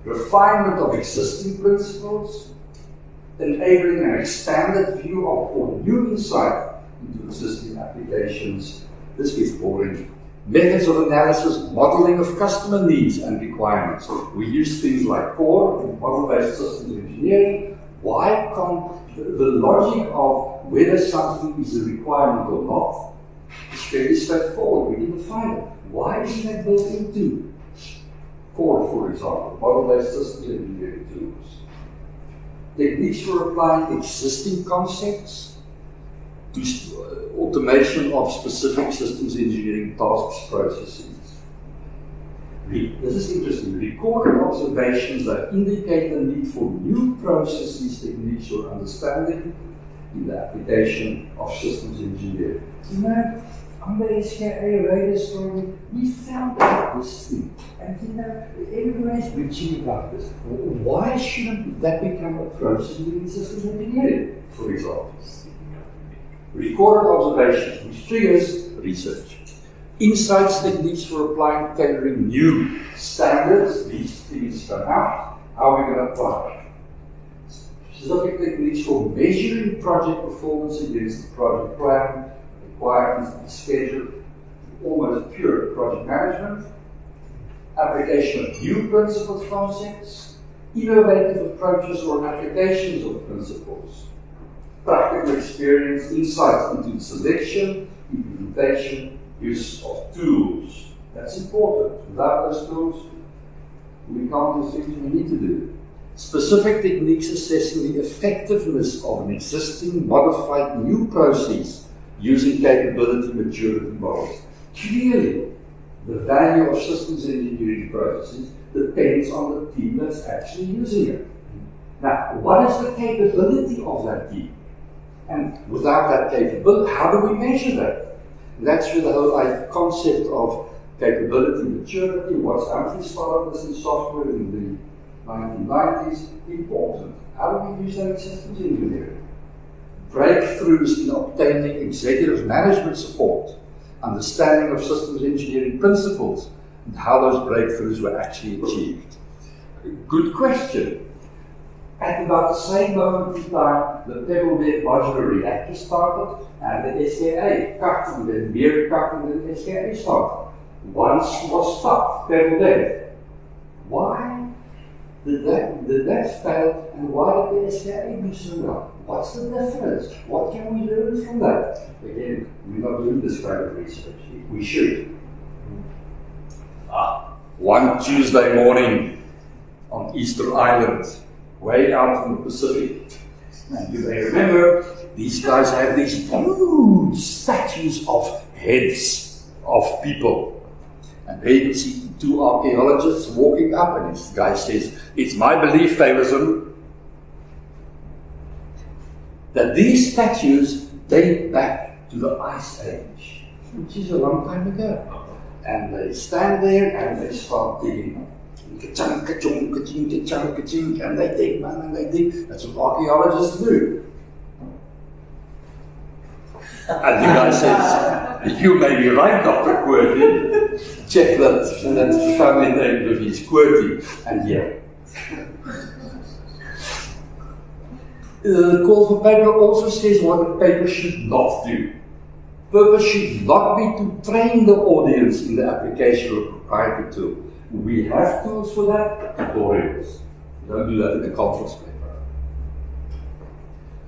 Refinement of existing principles, enabling an expanded view of or new insight into existing applications. This gets boring. Methods of analysis, modeling of customer needs and requirements. We use things like CORE, and model-based systems engineering. Why can't the logic of whether something is a requirement or not is fairly straightforward. We didn't find it. Why isn't that built into CORE, for example, model-based systems engineering tools? Techniques for applying existing concepts to uh, automation of specific systems engineering tasks, processes. This is interesting. Recorded observations that indicate the need for new processes, techniques, or understanding in the application of systems engineering. You know, on the SKA radio story, we found out this thing. And you know, everyone is preaching about this. Why shouldn't that become a process in systems engineering, for example? Recorded observations, which triggers research insights techniques for applying tailoring new standards. These things come out. How are we going to apply? Specific techniques for measuring project performance against the project plan, requirements, and schedule, almost pure project management. Application of new principles, concepts, innovative approaches or applications of principles, practical experience, insights into selection, implementation, use of tools. That's important. Without those tools, we can't do things we need to do. Specific techniques assessing the effectiveness of an existing modified new process using capability maturity models. Clearly, the value of systems engineering processes depends on the team that's actually using it. Now, what is the capability of that team? And without that capability, how do we measure that? That's where the whole concept of capability maturity, what's this in software in the 1990s, important. How do we use that in systems engineering? Breakthroughs in obtaining executive management support, understanding of systems engineering principles, and how those breakthroughs were actually achieved. Good question. At about the same moment in time, the Pebble-Bed modular reactor started and the SKA cut and then beer cut and the SKA started. Once was stopped, Pebble-Bed. Why did that, did that fail and why did the SKA do so well? What's the difference? What can we learn from that? Again, we're not doing this kind of research. We should. Ah, one Tuesday morning on Easter Island, way out in the Pacific. And you may remember, these guys have these huge statues of heads of people. And there you see two archaeologists walking up, and this guy says, It's my belief, Davison, that these statues date back to the Ice Age, which is a long time ago. And they stand there and they start digging ka-chung, ka-chung, ka-ching, ka-chung, ka-ching, and they dig, man, and they dig. That's what archaeologists do. And the guy says, You may be right, Dr. Qwerty. Check that, that family name of his Qwerty. And yeah. Uh, the call for paper also says what the paper should not do. Purpose should not be to train the audience in the application of a proprietary tool. We have tools for that, tutorials. Don't do that in a conference paper.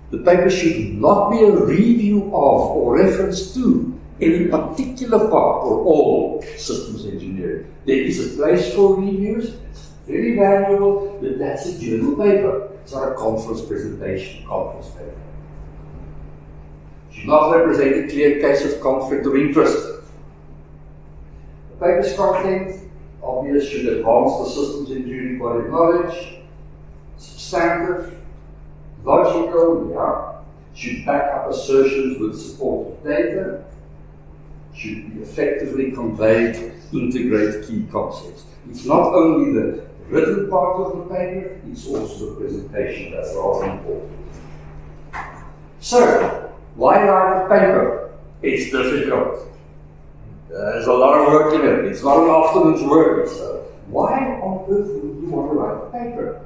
The paper should not be a review of or reference to any particular part or all systems engineering. There is a place for reviews, it's very valuable, but that's a journal paper. It's not a conference presentation, conference paper. It should not represent a clear case of conflict of interest. The paper's content, obvious, should advance the systems engineering body knowledge, substantive, logical, yeah, should back up assertions with supportive data, should be effectively conveyed, integrate key concepts. It's not only the written part of the paper, it's also the presentation that's rather important. So, why write a paper? It's difficult. There's a lot of work in it. It's not an afternoon's work. So, why on earth would you want to write a paper?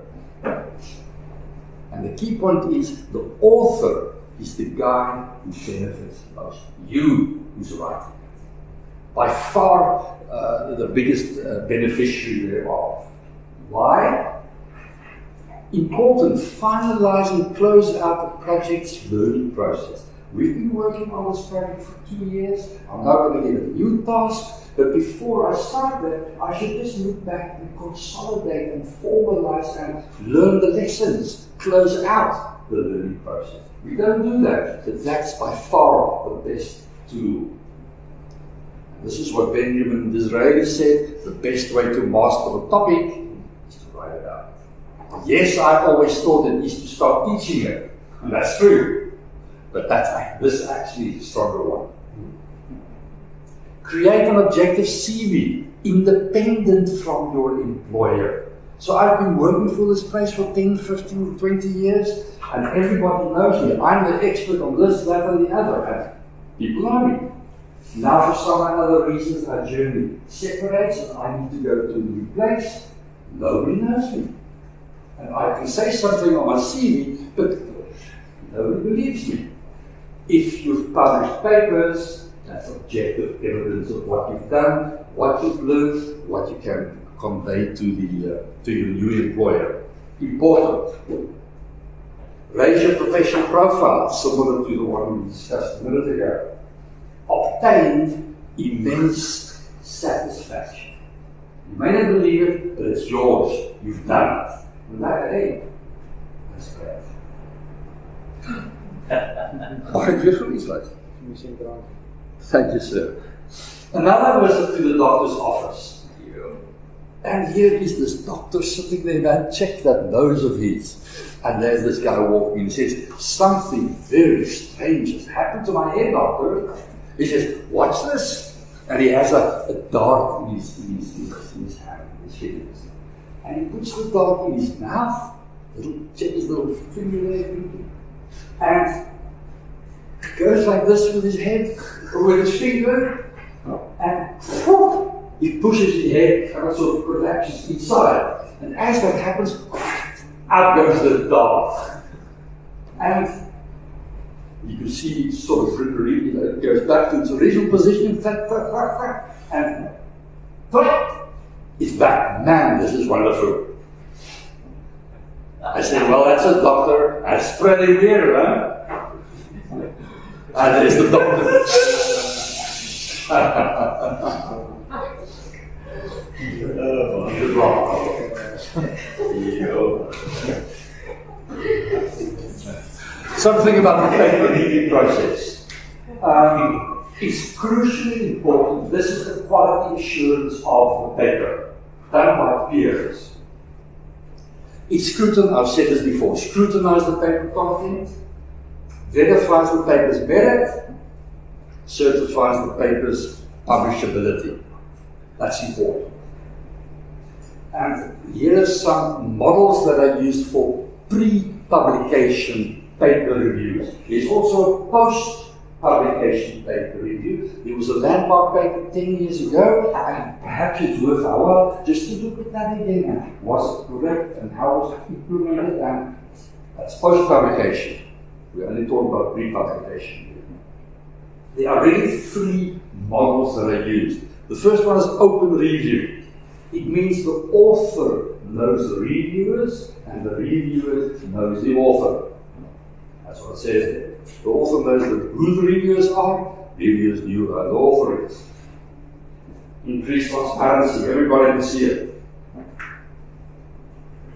And the key point is the author is the guy who benefits most. You who's writing it. By far uh, the biggest uh, beneficiary thereof. Why? Important, finalize and close out the project's learning process. We've been working on this project for two years. I'm now going to get a new task. But before I start that, I should just look back and consolidate and formalize and learn the lessons, close out the learning process. We don't do that, but that's by far the best tool. This is what Benjamin Disraeli said the best way to master a topic is to write it out. Yes, I always thought it is to start teaching it, and that's true. But that's, this actually is a stronger one. Create an objective CV independent from your employer. So I've been working for this place for 10, 15, 20 years, and everybody knows me. I'm the expert on this, that, and the other. And people know me. Now, for some other reasons, our journey separates, and I need to go to a new place. Nobody knows me. And I can say something on my CV, but nobody believes me. If you've published papers, that's objective evidence of what you've done, what you've learned, what you can convey to the uh, to your new employer. Important. Raise your professional profile, similar to the one we discussed a minute ago. Obtained immense satisfaction. You may not believe it, but it's yours. You've done it. And that, hey, that's great. Weer voor iets lezen? Thank you, sir. Another visit to the doctor's office. And here is this doctor sitting there, man, check that nose of his. And there's this guy walking in and says, Something very strange has happened to my head, doctor. He says, Watch this. And he has a, a dart in his, in his, in his, in his hand, his fingers. And he puts the dart in his mouth, little, check his little finger there, and goes like this with his head, or with his finger, and whoop, he pushes his head and it sort of collapses inside. And as that happens, out goes the dart. And you can see it sort of you know, it goes back to its original position, and it's back. Man, this is wonderful. I said, well, that's a doctor. That's pretty weird, huh? And there's the doctor. Something about the paper reading process. Um, it's crucially important. This is the quality assurance of the paper, done by peers. It scrutinizes, I've said this before, scrutinize the paper content, verifies the paper's merit, certifies the paper's publishability. That's important. And here are some models that are used for pre-publication paper reviews. There's also a publication paper review. It was a landmark paper 10 years ago, and perhaps it's worth our while just to look at that again. And was it correct, and how was it implemented? And that's post publication. We only talk about pre publication. There are really three models that are used. The first one is open review. It means the author knows the reviewers, and the reviewer knows the author. That's what it says there. The author knows that who the reviewers are, reviewers knew who the author is. Increased transparency, everybody can see it.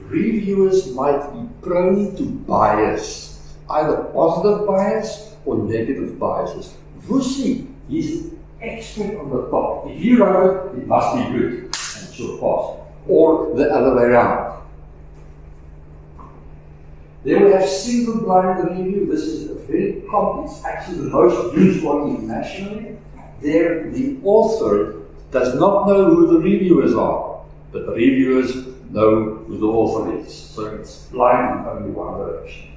Reviewers might be prone to bias, either positive bias or negative biases. Vusi, he's expert on the top. If he wrote it, it must be good and should pass. Or the other way around. Then we have single blind review. This is a very it's actually the most used one internationally. There, the author does not know who the reviewers are, but the reviewers know who the author is. So it's blind in only one direction.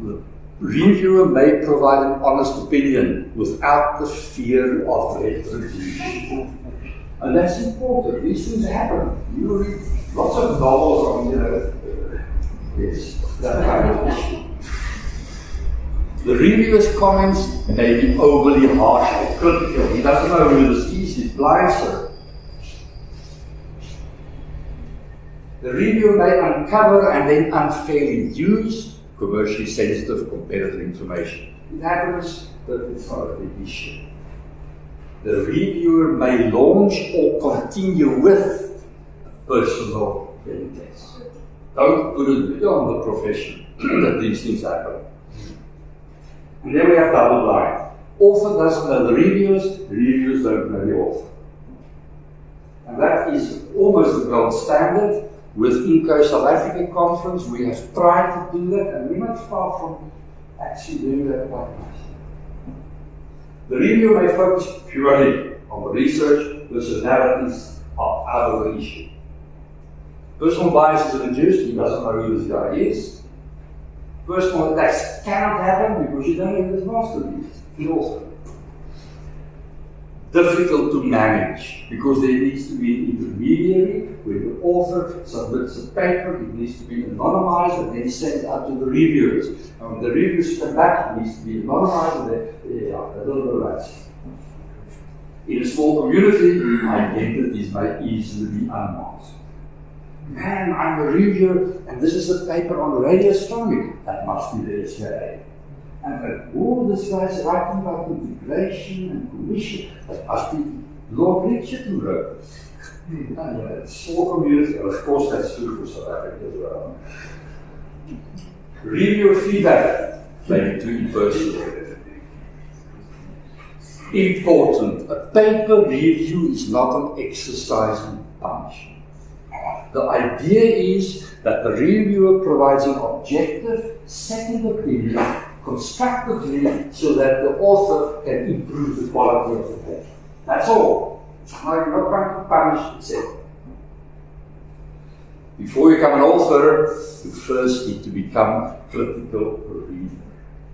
The reviewer may provide an honest opinion without the fear of retribution. And that's important. These things happen. You read lots of novels on, you know, That kind of issue. The reviewer's comments may be overly harsh or critical. He doesn't know who this is, he's blind, sir. The reviewer may uncover and then unfairly use commercially sensitive competitive information. It happens, but it's not a big issue. The reviewer may launch or continue with a personal intent. Don't put a it on the profession [CLEARS THROAT] that these things happen. And then we have double blind. Author doesn't know the reviewers, reviewers don't know the author. And that is almost the gold standard. With INCOSE South African Conference, we have tried to do that, and we're not far from actually doing that quite nicely. The reviewer may focus purely on the research, personalities are out of the issue. Personal bias is reduced, he doesn't know who this guy is. Personal that cannot happen because you don't have this masterpiece. He also. Difficult to manage because there needs to be an intermediary where the author submits a paper, it needs to be anonymized and then sent out to the reviewers. And when the reviewers come back, it needs to be anonymized and then, yeah, a little bit. In a small community, identities may easily be unmasked man, I'm a reviewer, and this is a paper on radio astronomy. That must be the SKA. And all this guy's writing about integration and commission. That must be Lord Richard who wrote this. And uh, small community, and of course that's true for South Africa as well. Reviewer feedback, maybe too impersonal. Important. A paper review is not an exercise in punishment. The idea is that the reviewer provides an objective, second opinion constructively so that the author can improve the quality of the paper. That's all. Now you're not trying to punish, etc. Before you become an author, you first need to become critical reader.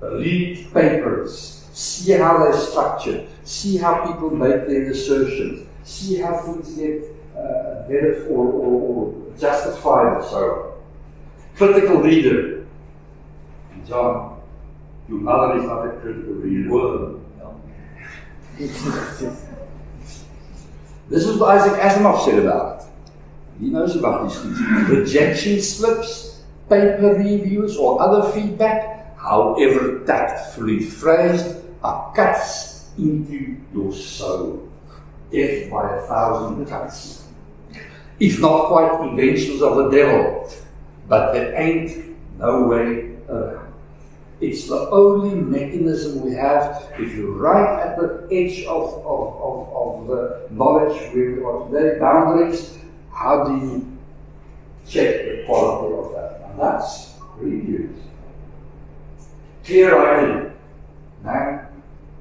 Read papers, see how they're structured, see how people make their assertions, see how things get uh, verified or, or, or justified so. Critical reader. John, your mother is not a critical reader. Well, [LAUGHS] no. this is what Isaac Asimov said about it. He knows about these things. Rejection slips, paper reviews, or other feedback, however tactfully phrased, are cuts into your soul. Death by a thousand cuts if not quite inventions of the devil. But there ain't no way around. It's the only mechanism we have. If you're right at the edge of, of, of, of the knowledge where we are today, boundaries, how do you check the quality of that? And that's reviews. Clear writing. Now,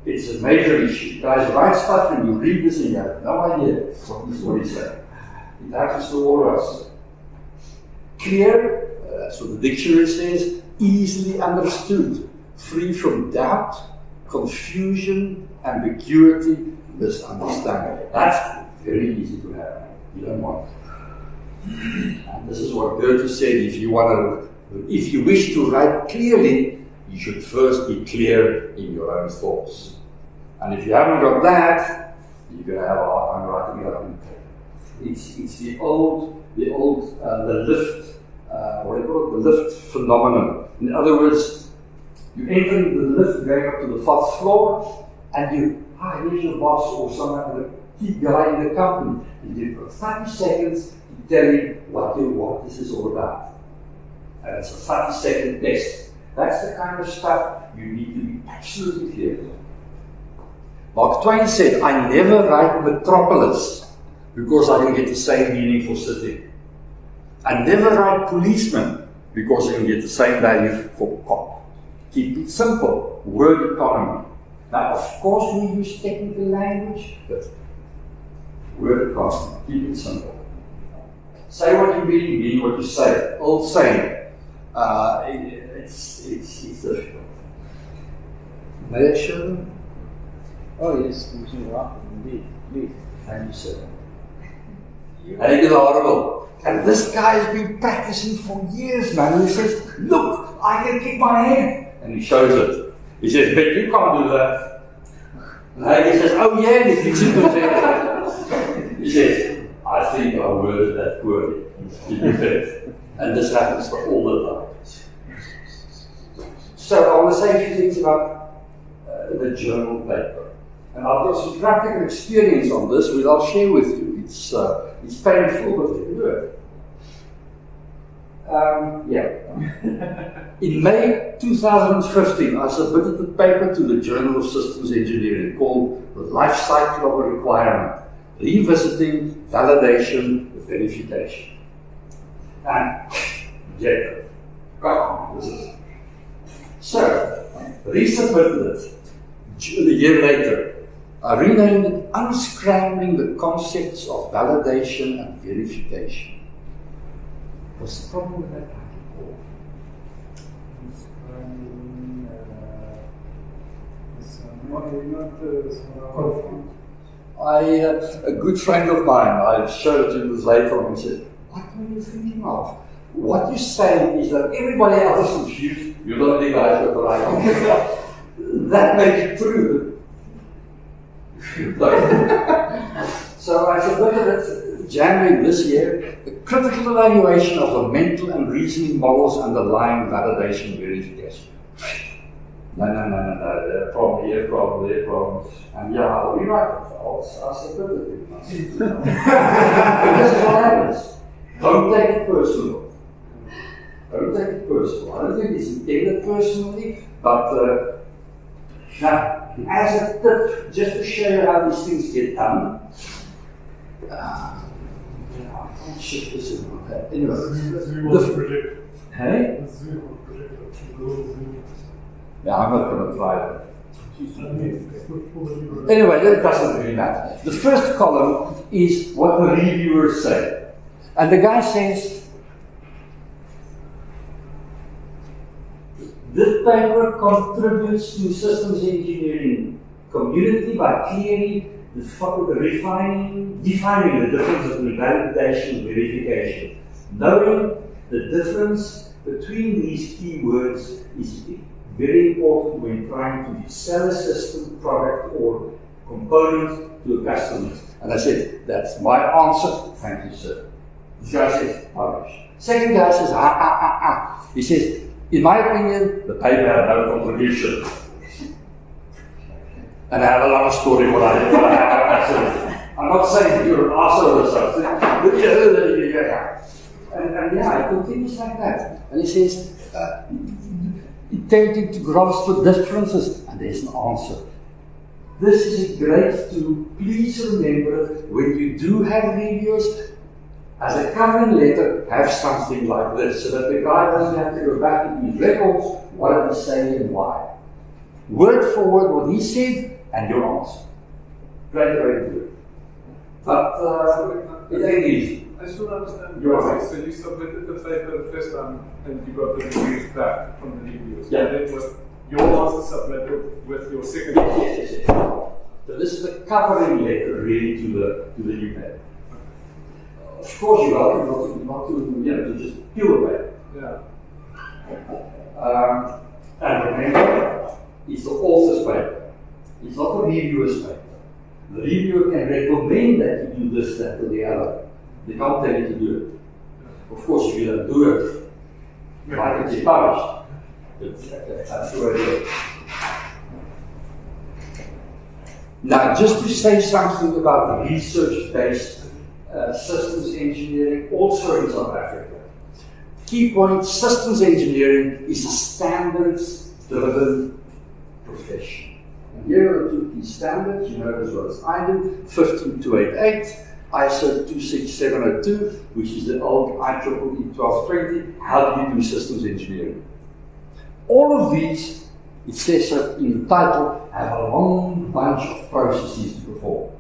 it's a major issue. Guys write stuff and you read this and you have no idea what he's, saying. It happens to all of us. Clear, uh, so the dictionary says, easily understood. free from doubt, confusion, ambiguity, misunderstanding. That's very easy to have. You don't want. And this is what Goethe said: if you want to, if you wish to write clearly, you should first be clear in your own thoughts. And if you haven't got that, you're going to have a hard time writing it. It's, it's the old, the old, uh, the lift, uh, what do you call it? The lift phenomenon. In other words, you enter the lift going up to the fourth floor, and you, ah, here's your boss or someone, the key guy in the company, and you've got 30 seconds to tell him what you what this is all about. And it's a 30 second test. That's the kind of stuff you need to be absolutely clear. Mark Twain said, I never write metropolis because I can get the same meaning for city. I never write policeman because I can get the same value for cop. Keep it simple, word economy. Now, of course, we use technical language, but word economy, keep it simple. Say what you really mean, what you say. Old saying. Uh, it, it's, it's, it's difficult. May I show them? Oh, yes, using rock, indeed. Please. Thank you, sir. And it is horrible. And this guy has been practicing for years, man. And he says, Look, I can kick my head. And he shows it. He says, But you can't do that. And he says, Oh, yeah, and he kicks it with. He says, I think I worded that poorly. and this happens for all the time. So I want to say a few things about uh, the journal paper. And I've got some practical experience on this, which I'll share with you. It's, uh, but it works. Um, yeah. [LAUGHS] In May 2015, I submitted the paper to the Journal of Systems Engineering called The Life Cycle of a Requirement Revisiting Validation Verification. And, [LAUGHS] yeah, God, this is. So, resubmitted it a year later. I renamed it Unscrambling the Concepts of Validation and Verification. What's the problem with that title? I, uh, a good friend of mine, I showed it to him later on, he said, What are you thinking of? What you say is that everybody else is confused, you're the only guy who's got the right answer. that may be true. [LAUGHS] so I submitted it January this year, a critical evaluation of the mental and reasoning models underlying validation verification. No, no, no, no, no, there problem here, problem there, problem. And yeah, I'll rewrite it. I'll, I'll submit it. this is what happens. Don't take it personal. Don't take it personal. I don't think it's intended personally, but uh, now, as a tip, just to show you how these things get done, uh, I can't shift this in head. Anyway, the, hey? Yeah, I'm not going to try that. Anyway, that doesn't really matter. The first column is what the reviewers say. And the guy says, This paper contributes to systems engineering community by clearly refining, defining the difference between validation and verification. Knowing the difference between these key words is very important when trying to sell a system, product, or component to a customer. And I said, that's my answer. Thank you, sir. This guy says, publish. Second guy says, ah, ah, ah, ah. He says, in my opinion, the paper had no contribution. And I have a long story what I, what I have I'm not saying you're an asshole or something. And, and yeah, it continues like that. And he says, uh, attempting to grasp the differences, and there's an answer. This is a great to please remember when you do have reviews, as a covering letter, have something like this so that the guy doesn't have to go back into his records, what did he say and why. Word for word what he said and your answer. Good. But uh, it ain't easy. I still understand. You're process. right. So you submitted the paper the first time and you got the reviews back from the reviews. Yeah. And then was your answer submitted with your second. Yes, yes, yes. So this is the covering letter really to the to the new paper. Of course, you're welcome not to, not to, you know, to just pure paper. Yeah. Um, and remember, it's the author's paper. It's not the reviewer's paper. The reviewer can recommend that you do this, that, or the other. They can't tell you to do it. Of course, if you don't do it, why can you published? But That's the way it is. Now, just to say something about the research-based uh, systems engineering, also in South Africa. Key point, systems engineering is a standards-driven profession. And here are the two key standards, you know as well as I do, 15288, ISO 26702, which is the old IEEE 1220, how do you do systems engineering? All of these, it says in the title, have a long bunch of processes to perform.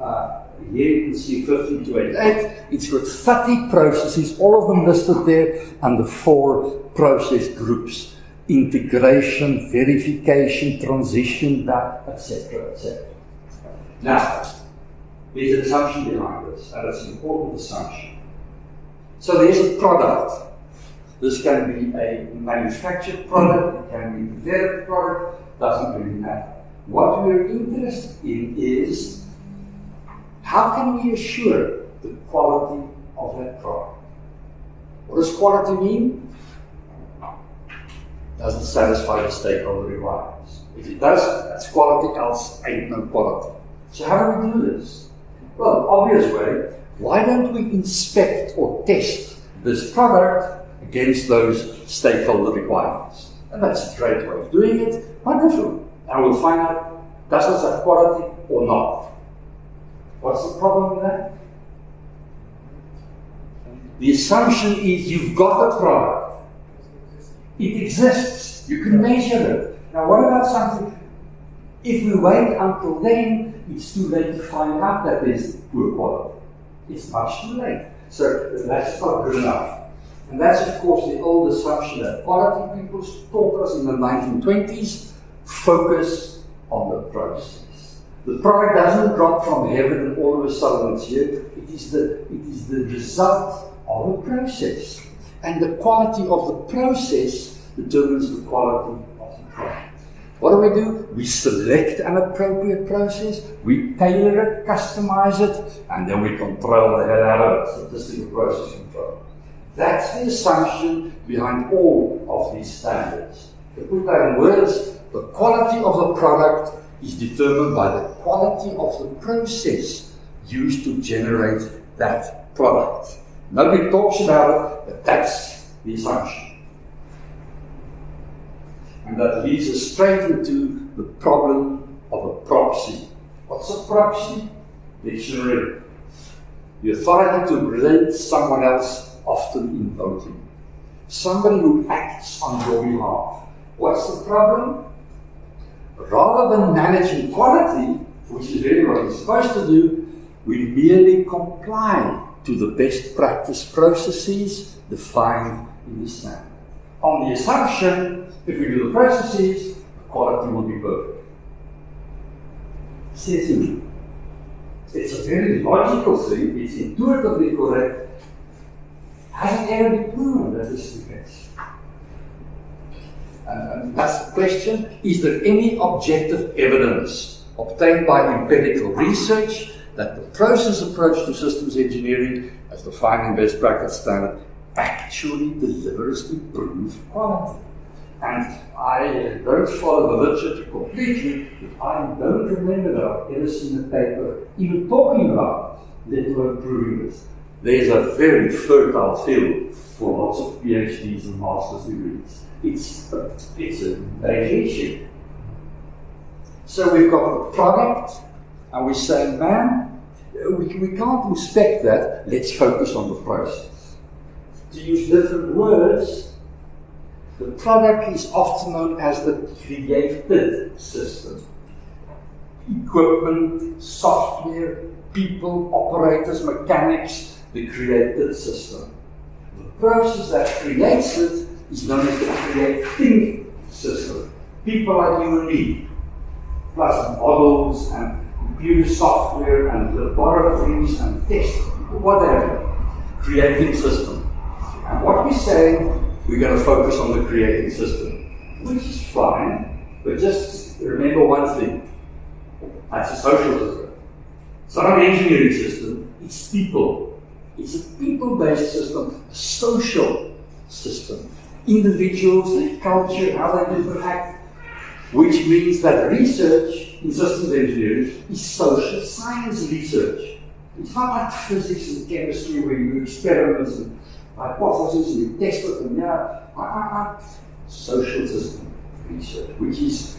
Uh, here you can see 15288. It's got 30 processes, all of them listed there, and the four process groups integration, verification, transition, etc. etc. Now, there's an assumption behind this, and it's an important assumption. So there's a product. This can be a manufactured product, it can be a developed product, doesn't really matter. What we're interested in is how can we assure the quality of that product? What does quality mean? Doesn't satisfy the stakeholder requirements. If it does, that's quality, else ain't no quality. So how do we do this? Well, obvious way, why don't we inspect or test this product against those stakeholder requirements? And that's a great way of doing it. Wonderful. And we'll find out does this have quality or not. What's the problem with that? The assumption is you've got a product. It exists. You can measure it. Now, what about something? If we wait until then, it's too late to find out that there's poor quality. It's much too late. So that's not good enough. And that's, of course, the old assumption that quality people taught us in the 1920s focus on the process. The product doesn't drop from heaven and all of a sudden it's here. It is the, it is the result of a process. And the quality of the process determines the quality of the product. What do we do? We select an appropriate process, we tailor it, customize it, and then we control the hell out of it. Statistical process control. That's the assumption behind all of these standards. To put that in words, the quality of the product is determined by the quality of the process used to generate that product. Nobody talks about it, but that's the assumption. And that leads us straight into the problem of a proxy. What's a proxy? Dictionary. The authority to represent someone else, often in voting. Somebody who acts on your behalf. What's the problem? Rather than managing quality, which is really what he's supposed to do, we merely comply to the best practice processes defined in the standard. On the assumption, if we do the processes, the quality will be perfect. Says. It's a very logical thing, it's intuitively correct. Has it ever been proven that this is the case? And, and the question. Is there any objective evidence obtained by empirical research that the process approach to systems engineering, as defined in best practice standard, actually delivers improved quality? And I don't follow the literature completely, but I don't remember that I've ever seen a paper even talking about it, let alone proving this. There's a very fertile field for lots of PhDs and master's degrees. It's a, it's a issue. So we've got a product, and we say, man, we, we can't inspect that, let's focus on the process. To use different words, the product is often known as the created system. Equipment, software, people, operators, mechanics, the created system. The process that creates it is known as the creating system. people like you and me, plus models and computer software and laboratories and tests, whatever, creating system. And what we say, we're going to focus on the creating system, which is fine, but just remember one thing. That's a social system. It's not an engineering system, it's people. It's a people-based system, a social system. Individuals, their culture, how they interact, which means that research in systems engineering is social science research. It's not like physics and chemistry where you do experiments and hypotheses and you test it and yeah, uh, uh, uh. social system research, which is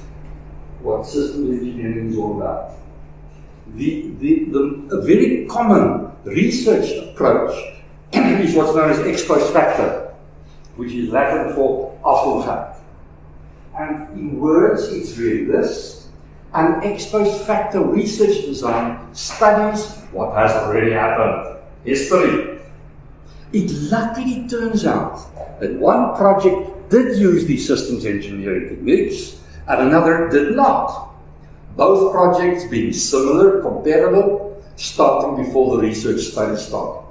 what systems engineering is all about. The, the, the, a very common research approach [CLEARS THROAT] is what's known as ex post facto, which is Latin for after fact. And in words, it's really this. An ex post facto research design studies what has already happened, history. It luckily turns out that one project did use these systems engineering techniques and another did not. Both projects being similar, comparable, starting before the research study started.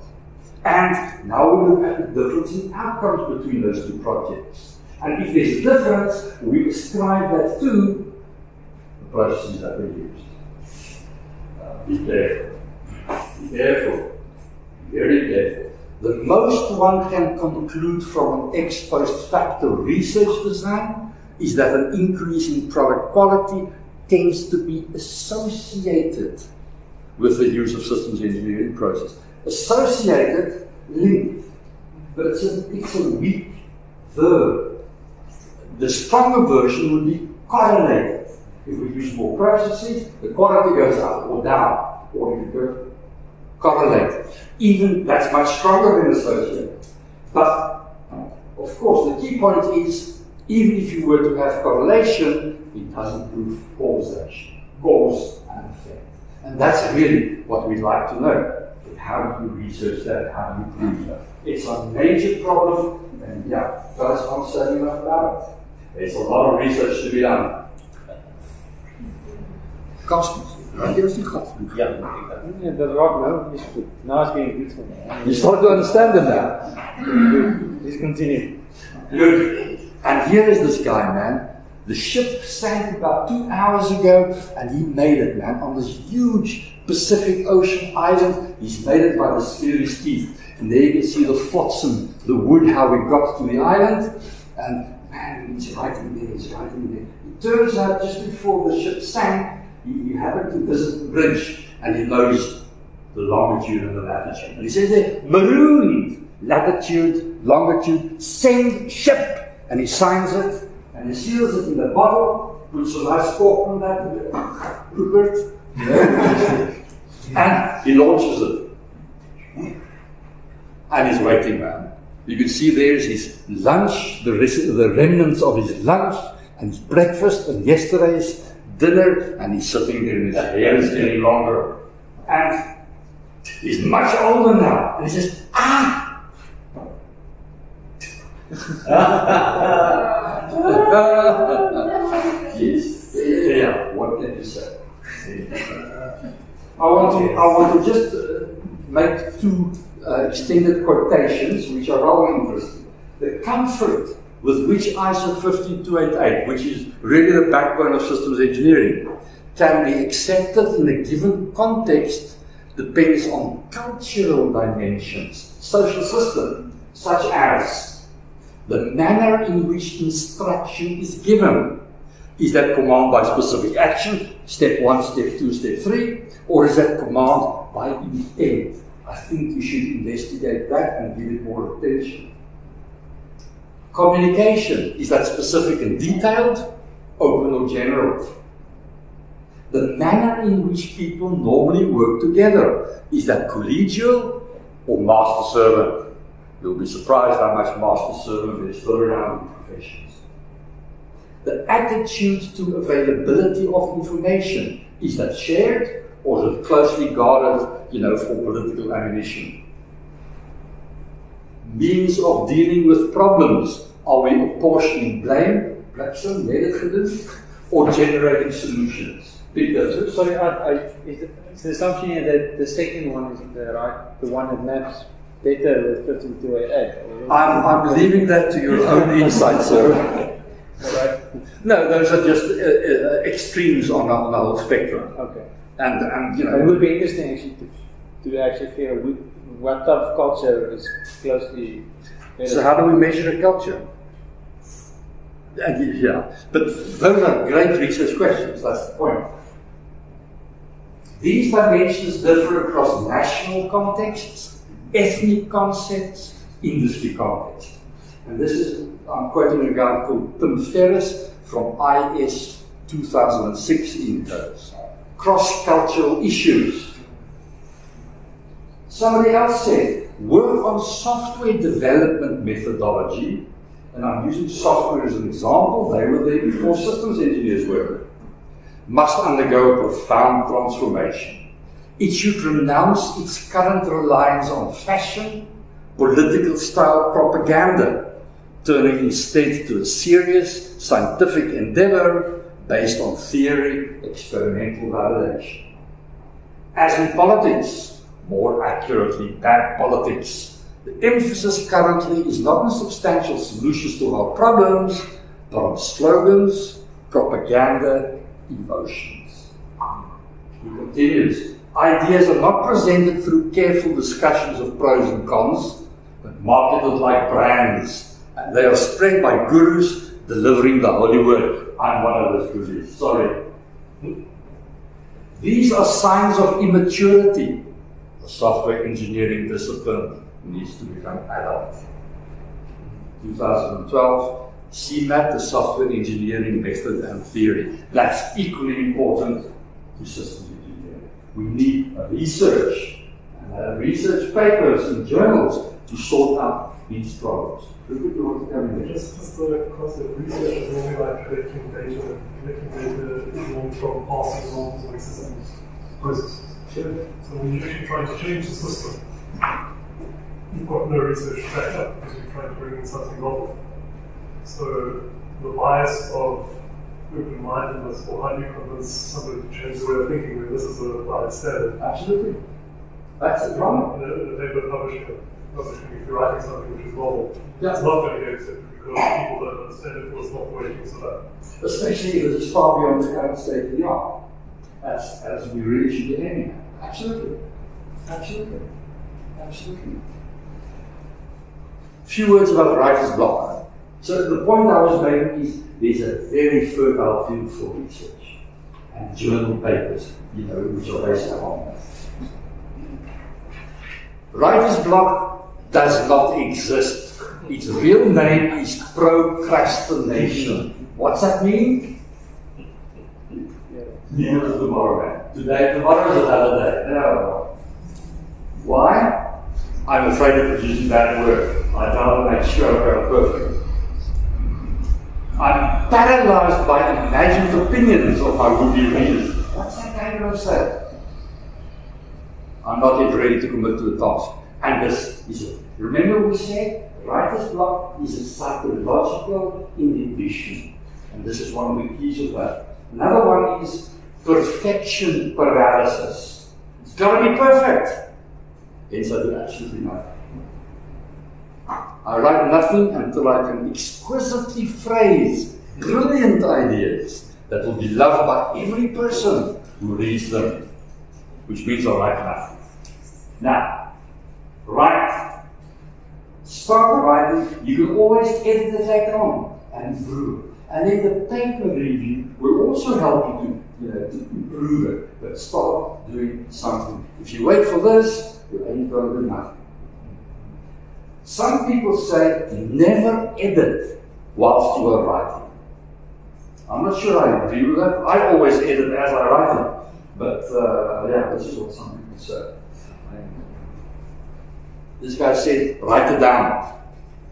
And now we look at the difference in outcomes between those two projects. And if there's a difference, we ascribe that to the processes that we used. Uh, be careful. Be careful. Very careful. The most one can conclude from an ex post facto research design is that an increase in product quality tends to be associated with the use of systems engineering process. Associated, linked, but it's a, it's a weak verb. The stronger version would be correlated. If we use more processes, the quality goes up or down, or you go correlated. Even that's much stronger than associated. But of course, the key point is even if you were to have correlation, it doesn't prove causation, cause and effect. And that's really what we'd like to know. But how do you research that? How do you prove that? It's a major problem, and yeah, fellas can't say enough about it. There's a lot of research to be done. Cosmos. Right? There's the cost. Ja, yeah, dat raakt nou. Is goed. Nou is getting good for. You start to understand it now. Please continue. Good. And here is this guy, man. The ship sank about two hours ago, and he made it, man, on this huge Pacific Ocean island. He's made it by the his teeth. And there you can see the flotsam, the wood, how we got to the island. And man, he's writing there, he's writing there. It turns out just before the ship sank, he, he happened to visit the bridge and he noticed the longitude and the latitude. And he says there, marooned, latitude, longitude, send ship. And he signs it and he seals it in the bottle, puts a nice cork on that, Rupert, [LAUGHS] and he launches it. And he's waiting, man. You can see there's his lunch, the, res- the remnants of his lunch, and his breakfast, and yesterday's dinner, and he's sitting there and his hair is getting longer. And he's much older now. And he says, Ah! [LAUGHS] [LAUGHS] [LAUGHS] yes. Yeah, what can you say? I want to, I want to just uh, make two uh, extended quotations which are rather interesting. The comfort with which ISO 15288, which is really the backbone of systems engineering, can be accepted in a given context depends on cultural dimensions, social system, such as the manner in which instruction is given. Is that command by specific action, step one, step two, step three, or is that command by intent? I think you should investigate that and give it more attention. Communication, is that specific and detailed, open or general? The manner in which people normally work together, is that collegial or master servant? You'll be surprised how much master there is around in professions. The attitude to availability of information, is that shared or is it closely guarded, you know, for political ammunition? Means of dealing with problems. Are we apportioning blame, gedoen, or generating solutions. Difference. Sorry, I, I, is the, is the assumption here that the second one is the right, the one that maps better with 52AA? I'm, I'm leaving that to your own [LAUGHS] insight, sir. Alright. No, those are just uh, uh, extremes on the, on the whole spectrum. Okay. And, and you But it would be interesting actually to, to actually figure out what type of culture is closely. so how do we measure a culture? And, yeah, but those are great research questions, that's the point. These dimensions differ across national contexts, ethnic concepts, industry contexts. And this is, I'm quoting a guy called Tim Ferris from IS 2016 codes. Cross-cultural issues. Somebody else said, work on software development methodology, and I'm using software as an example, they were there before systems engineers were, must undergo a profound transformation. It should renounce its current reliance on fashion, political style propaganda, turning instead to a serious scientific endeavor based on theory, experimental validation. As in politics, more accurately, bad politics, the emphasis currently is not on substantial solutions to our problems, but on slogans, propaganda, emotions. He continues, ideas are not presented through careful discussions of pros and cons, but marketed like brands, and they are spread by gurus delivering the holy word. I'm one of those gurus, sorry. These are signs of immaturity. The software engineering discipline needs to become adult. 2012, SEMAT, the software engineering method and theory. That's equally important to systems. We need research, uh, research papers and journals to sort out these problems. Look at what's coming there. Just, just the concept research is normally like collecting data collecting data from past examples of existing processes. So when you're actually trying to change the system, you've got no research to back up because you're trying to bring in something novel. So the bias of open-mindedness or how do you convince somebody to change the way of thinking when this is a valid standard? Absolutely. That's the problem. In a, in a paper published, published if you're writing something which is novel, Yeah. it's not going to get accepted because people don't understand it or it's not working so that. especially if it is far beyond the current state of the art, as, as we really should be aiming at. Absolutely. Absolutely. Absolutely. Few words about the writer's block. So the point I was making is there's a very fertile field for research and journal papers, you know, which are based upon that. Writer's block does not exist. Its real name is procrastination. What's that mean? Neither tomorrow. Today, tomorrow is another day. No. Why? I'm afraid of producing bad work. I don't make sure I'm perfect. I'm paralyzed by imagined opinions of my would-be readers. What's that guy going to say? I'm not yet ready to commit to a task. And this is it. Remember we said writer's block is a psychological inhibition. And this is one of the keys of that. Another one is perfection paralysis. It's got to be perfect. Hence I do absolutely nothing. I write nothing until I can exquisitely phrase brilliant ideas that will be loved by every person who reads them, which means I write nothing. Now, write. Start writing. You can always edit it later on and improve. And then the paper review will also help you to, you know, to improve it. But start doing something. If you wait for this, you ain't going to do nothing. Some people say never edit whilst you are writing. I'm not sure I agree with that. I always edit as I write it. But uh, yeah, this is what some people say. This guy said, write it down.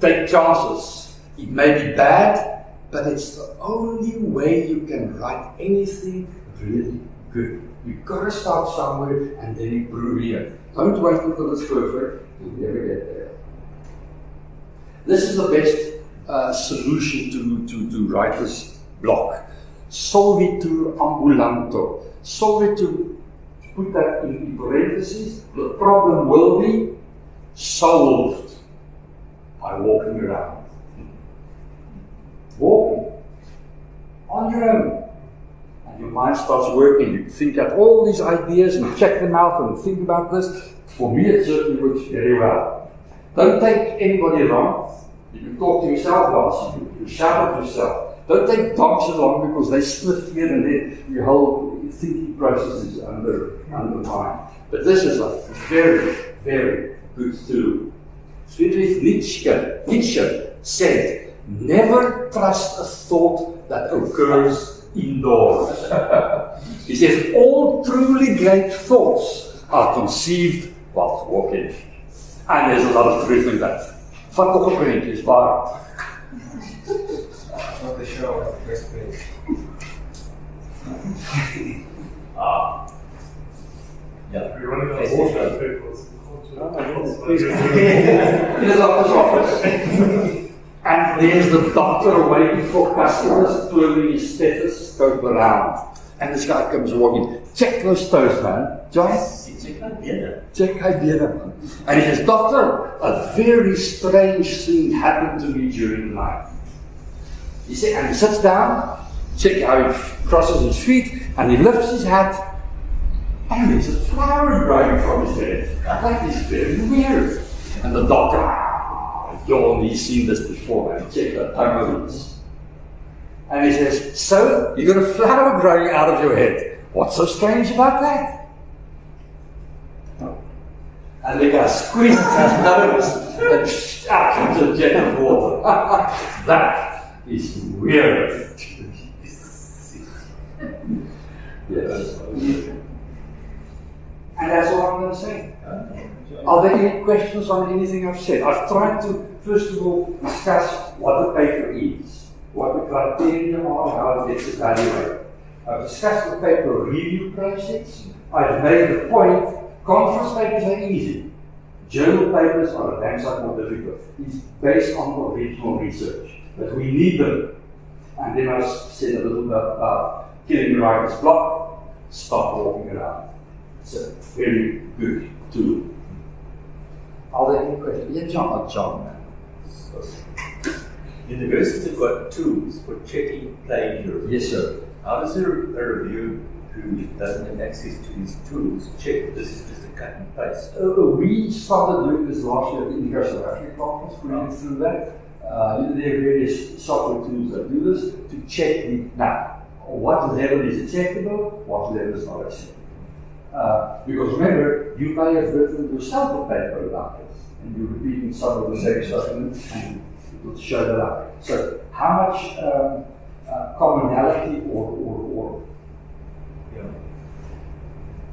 Take chances. It may be bad, but it's the only way you can write anything really good. You've got to start somewhere and then improve here. Don't wait until it's perfect. You'll never get there. This is the best uh, solution to, to, to writer's block. Solvitur ambulando. Solvitur, put that in parentheses, the problem will be solved by walking around. Walking on your own. And your mind starts working. You think out all these ideas and check them out and think about this. For me, it certainly works very well. Don't take anybody along. You talk to yourself whilst you, you shout at yourself. Don't take dogs along because they sniff here and there. Your whole thinking process is under undermined. But this is a very, very good tool. Friedrich Nietzsche, Nietzsche said, never trust a thought that occurs indoors. [LAUGHS] he says, all truly great thoughts are conceived while walking. And there's a lot of truth in that. Vat nog een printje, is waar. Not the show, first place. [LAUGHS] Ah. Yeah. We're running out Yes, of water yes. and papers. My goodness, please in his office office. and there's the doctor waiting for customers, twirling his stethoscope around. And this guy comes walking, check those toes, man. John, check how better, man. And he says, Doctor, a very strange thing happened to me during the night. He said, and he sits down, check how he crosses his feet, and he lifts his hat, and there's a flower growing from his head. That is very weird. And the doctor, ah, yawned, he's seen this before, and check the tongues. And he says, So, you got a flower growing out of your head. What's so strange about that? Oh. And the guy squeezes his nose and shouts into a jet of water. [LAUGHS] that is weird. [LAUGHS] yes. And that's all I'm going to say. Are there any questions on anything I've said? I've tried to, first of all, discuss what the paper is, what the criteria are, and how it gets evaluated. I've discussed the paper review process. I've made the point conference papers are easy. Journal papers are a damn sight more difficult. It's based on original research. But we need them. And then I said a little bit about killing the writer's block, stop walking around. It's a very good tool. Are there any questions? Yeah, John, uh, John. Universities have got tools for checking plagiarism. Yes, sir. How does a, a review who doesn't have access to these tools check this is just a cut and paste? Uh, we started doing this last year at the INCOSE South Africa conference. We went through that. Uh, there are various software tools that do this to check the now what level is acceptable, what level is not acceptable. Uh, because remember, you may have written yourself a paper about this, and you're repeating some of the same stuff, and it will show that up. So, how much um, uh, commonality or, or, or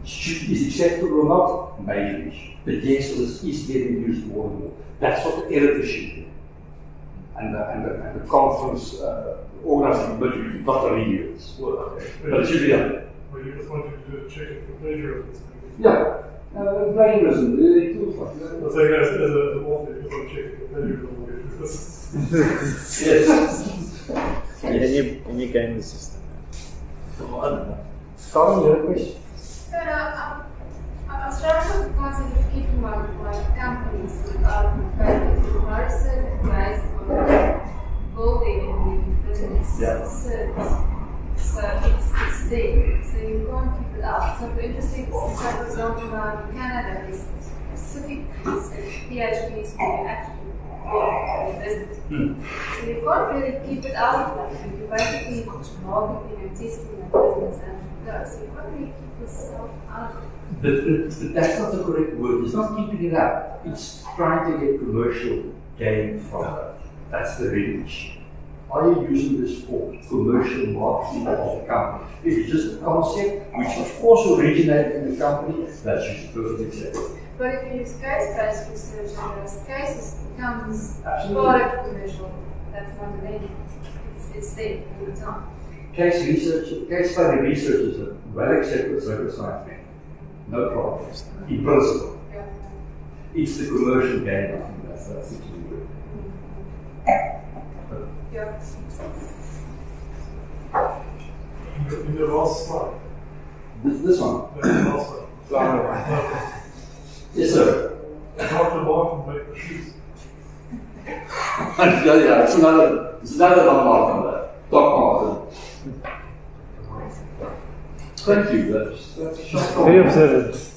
should, is acceptable or not? Maybe. But yes, this is getting used more and more. That's what the editor should do. And the, and the, and the conference uh, organizing, but not the reviewers. Well, okay. But it should be done. Well, you just wanted to check it for plagiarism. Yeah. Uh, plagiarism, uh, it looks like that. Let's say as, an author, you want to check it for plagiarism. Yes. And you, and you game the system. Karen, you have a question? So, uh, I was trying to concept of keeping my, my companies um, very certain based on building and the business Yeah. service. So it's, it's there. So you can't keep it out. So for interesting, so for example, in Canada, there's specific PhDs who actually in. So you can't really keep it out of that. You basically marketing and testing and business and you can't really keep yourself out of. But, but, that's not the correct word. It's not keeping it up. It's trying to get commercial gain from it. That's the real issue. Are you using this for commercial marketing of the company? It's just a concept, which of course originated in the company, that's just perfectly acceptable. But if you use case-based research and those cases becomes Absolutely. part of commercial, that's not an end. It's, it's there all the time. Case research, case study research is a well accepted circus science method. No problem. In principle. Yeah. It's the commercial gain, I think that's, that's the key word. Yeah. In the, last slide, This, this one. the last slide. [LAUGHS] Yes, sir. Dr. Martin make the shoes. yeah, yeah, it's another, it's another Doc Martin there. Doc Martin. Thank you, that's, that's a short Very observant.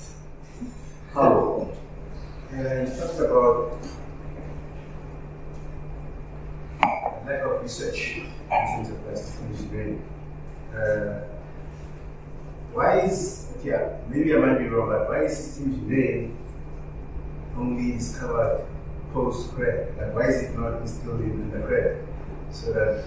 Hello. And you talked about lack of research in terms of plastic engineering. Uh, why is, yeah, maybe I might be wrong, but why is system engineering only discovered post grad? Like, why is it not instilled in undergrad? So that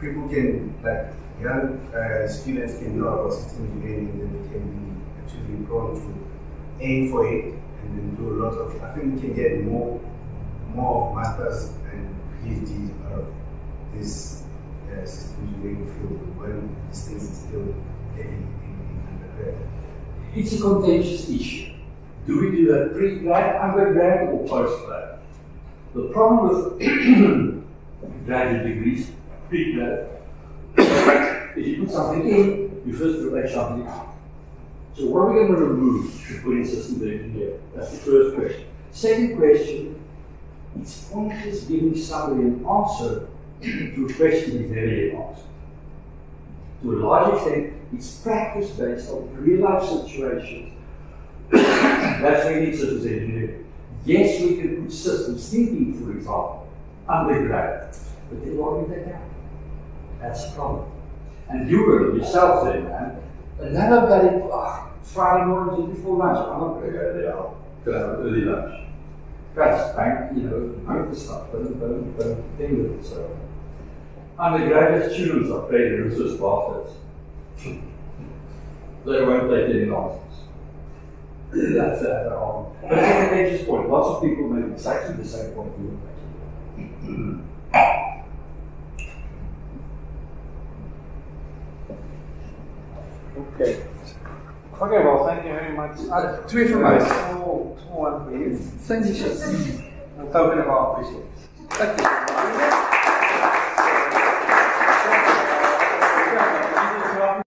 people can, like, young uh, students can know about system engineering and then they can be actually prone to aim for it and then do a lot of, I think we can get more, more masters and PhDs out of this uh, system engineering field when these things is still getting in, in undergrad. It's a contentious issue. Do we do that pre-grad, undergrad, or post-grad? The problem with [CLEARS THROAT] graduate degrees, pre-grad, is you put something in, you first relate something out. So what are we going to remove to put in systems engineer? That's the first question. Second question, it's pointless giving somebody an answer [CLEARS THROAT] to a question he's never yet answered. To a large extent, it's practice based on real life situations. That's where you need systems engineering. Yes, we can put systems thinking, for example, undergrad, but they do we take out? That's the problem. And you were yourself then, man. Another bloody oh, Friday morning just before lunch. I'm not going to go there. Go have early lunch. Guys, bank, you know, bank the stuff, don't, don't, don't with it. So, undergraduate students are paid research bastards. they won't take any nonsense. That's that. Um, but it's a contentious point. Lots of people make exactly the same point you were making. Okay. Okay, well, thank you very much. Uh, twee van mij. Small, small for you. Thank you, sir. A token of our appreciation. Thank you.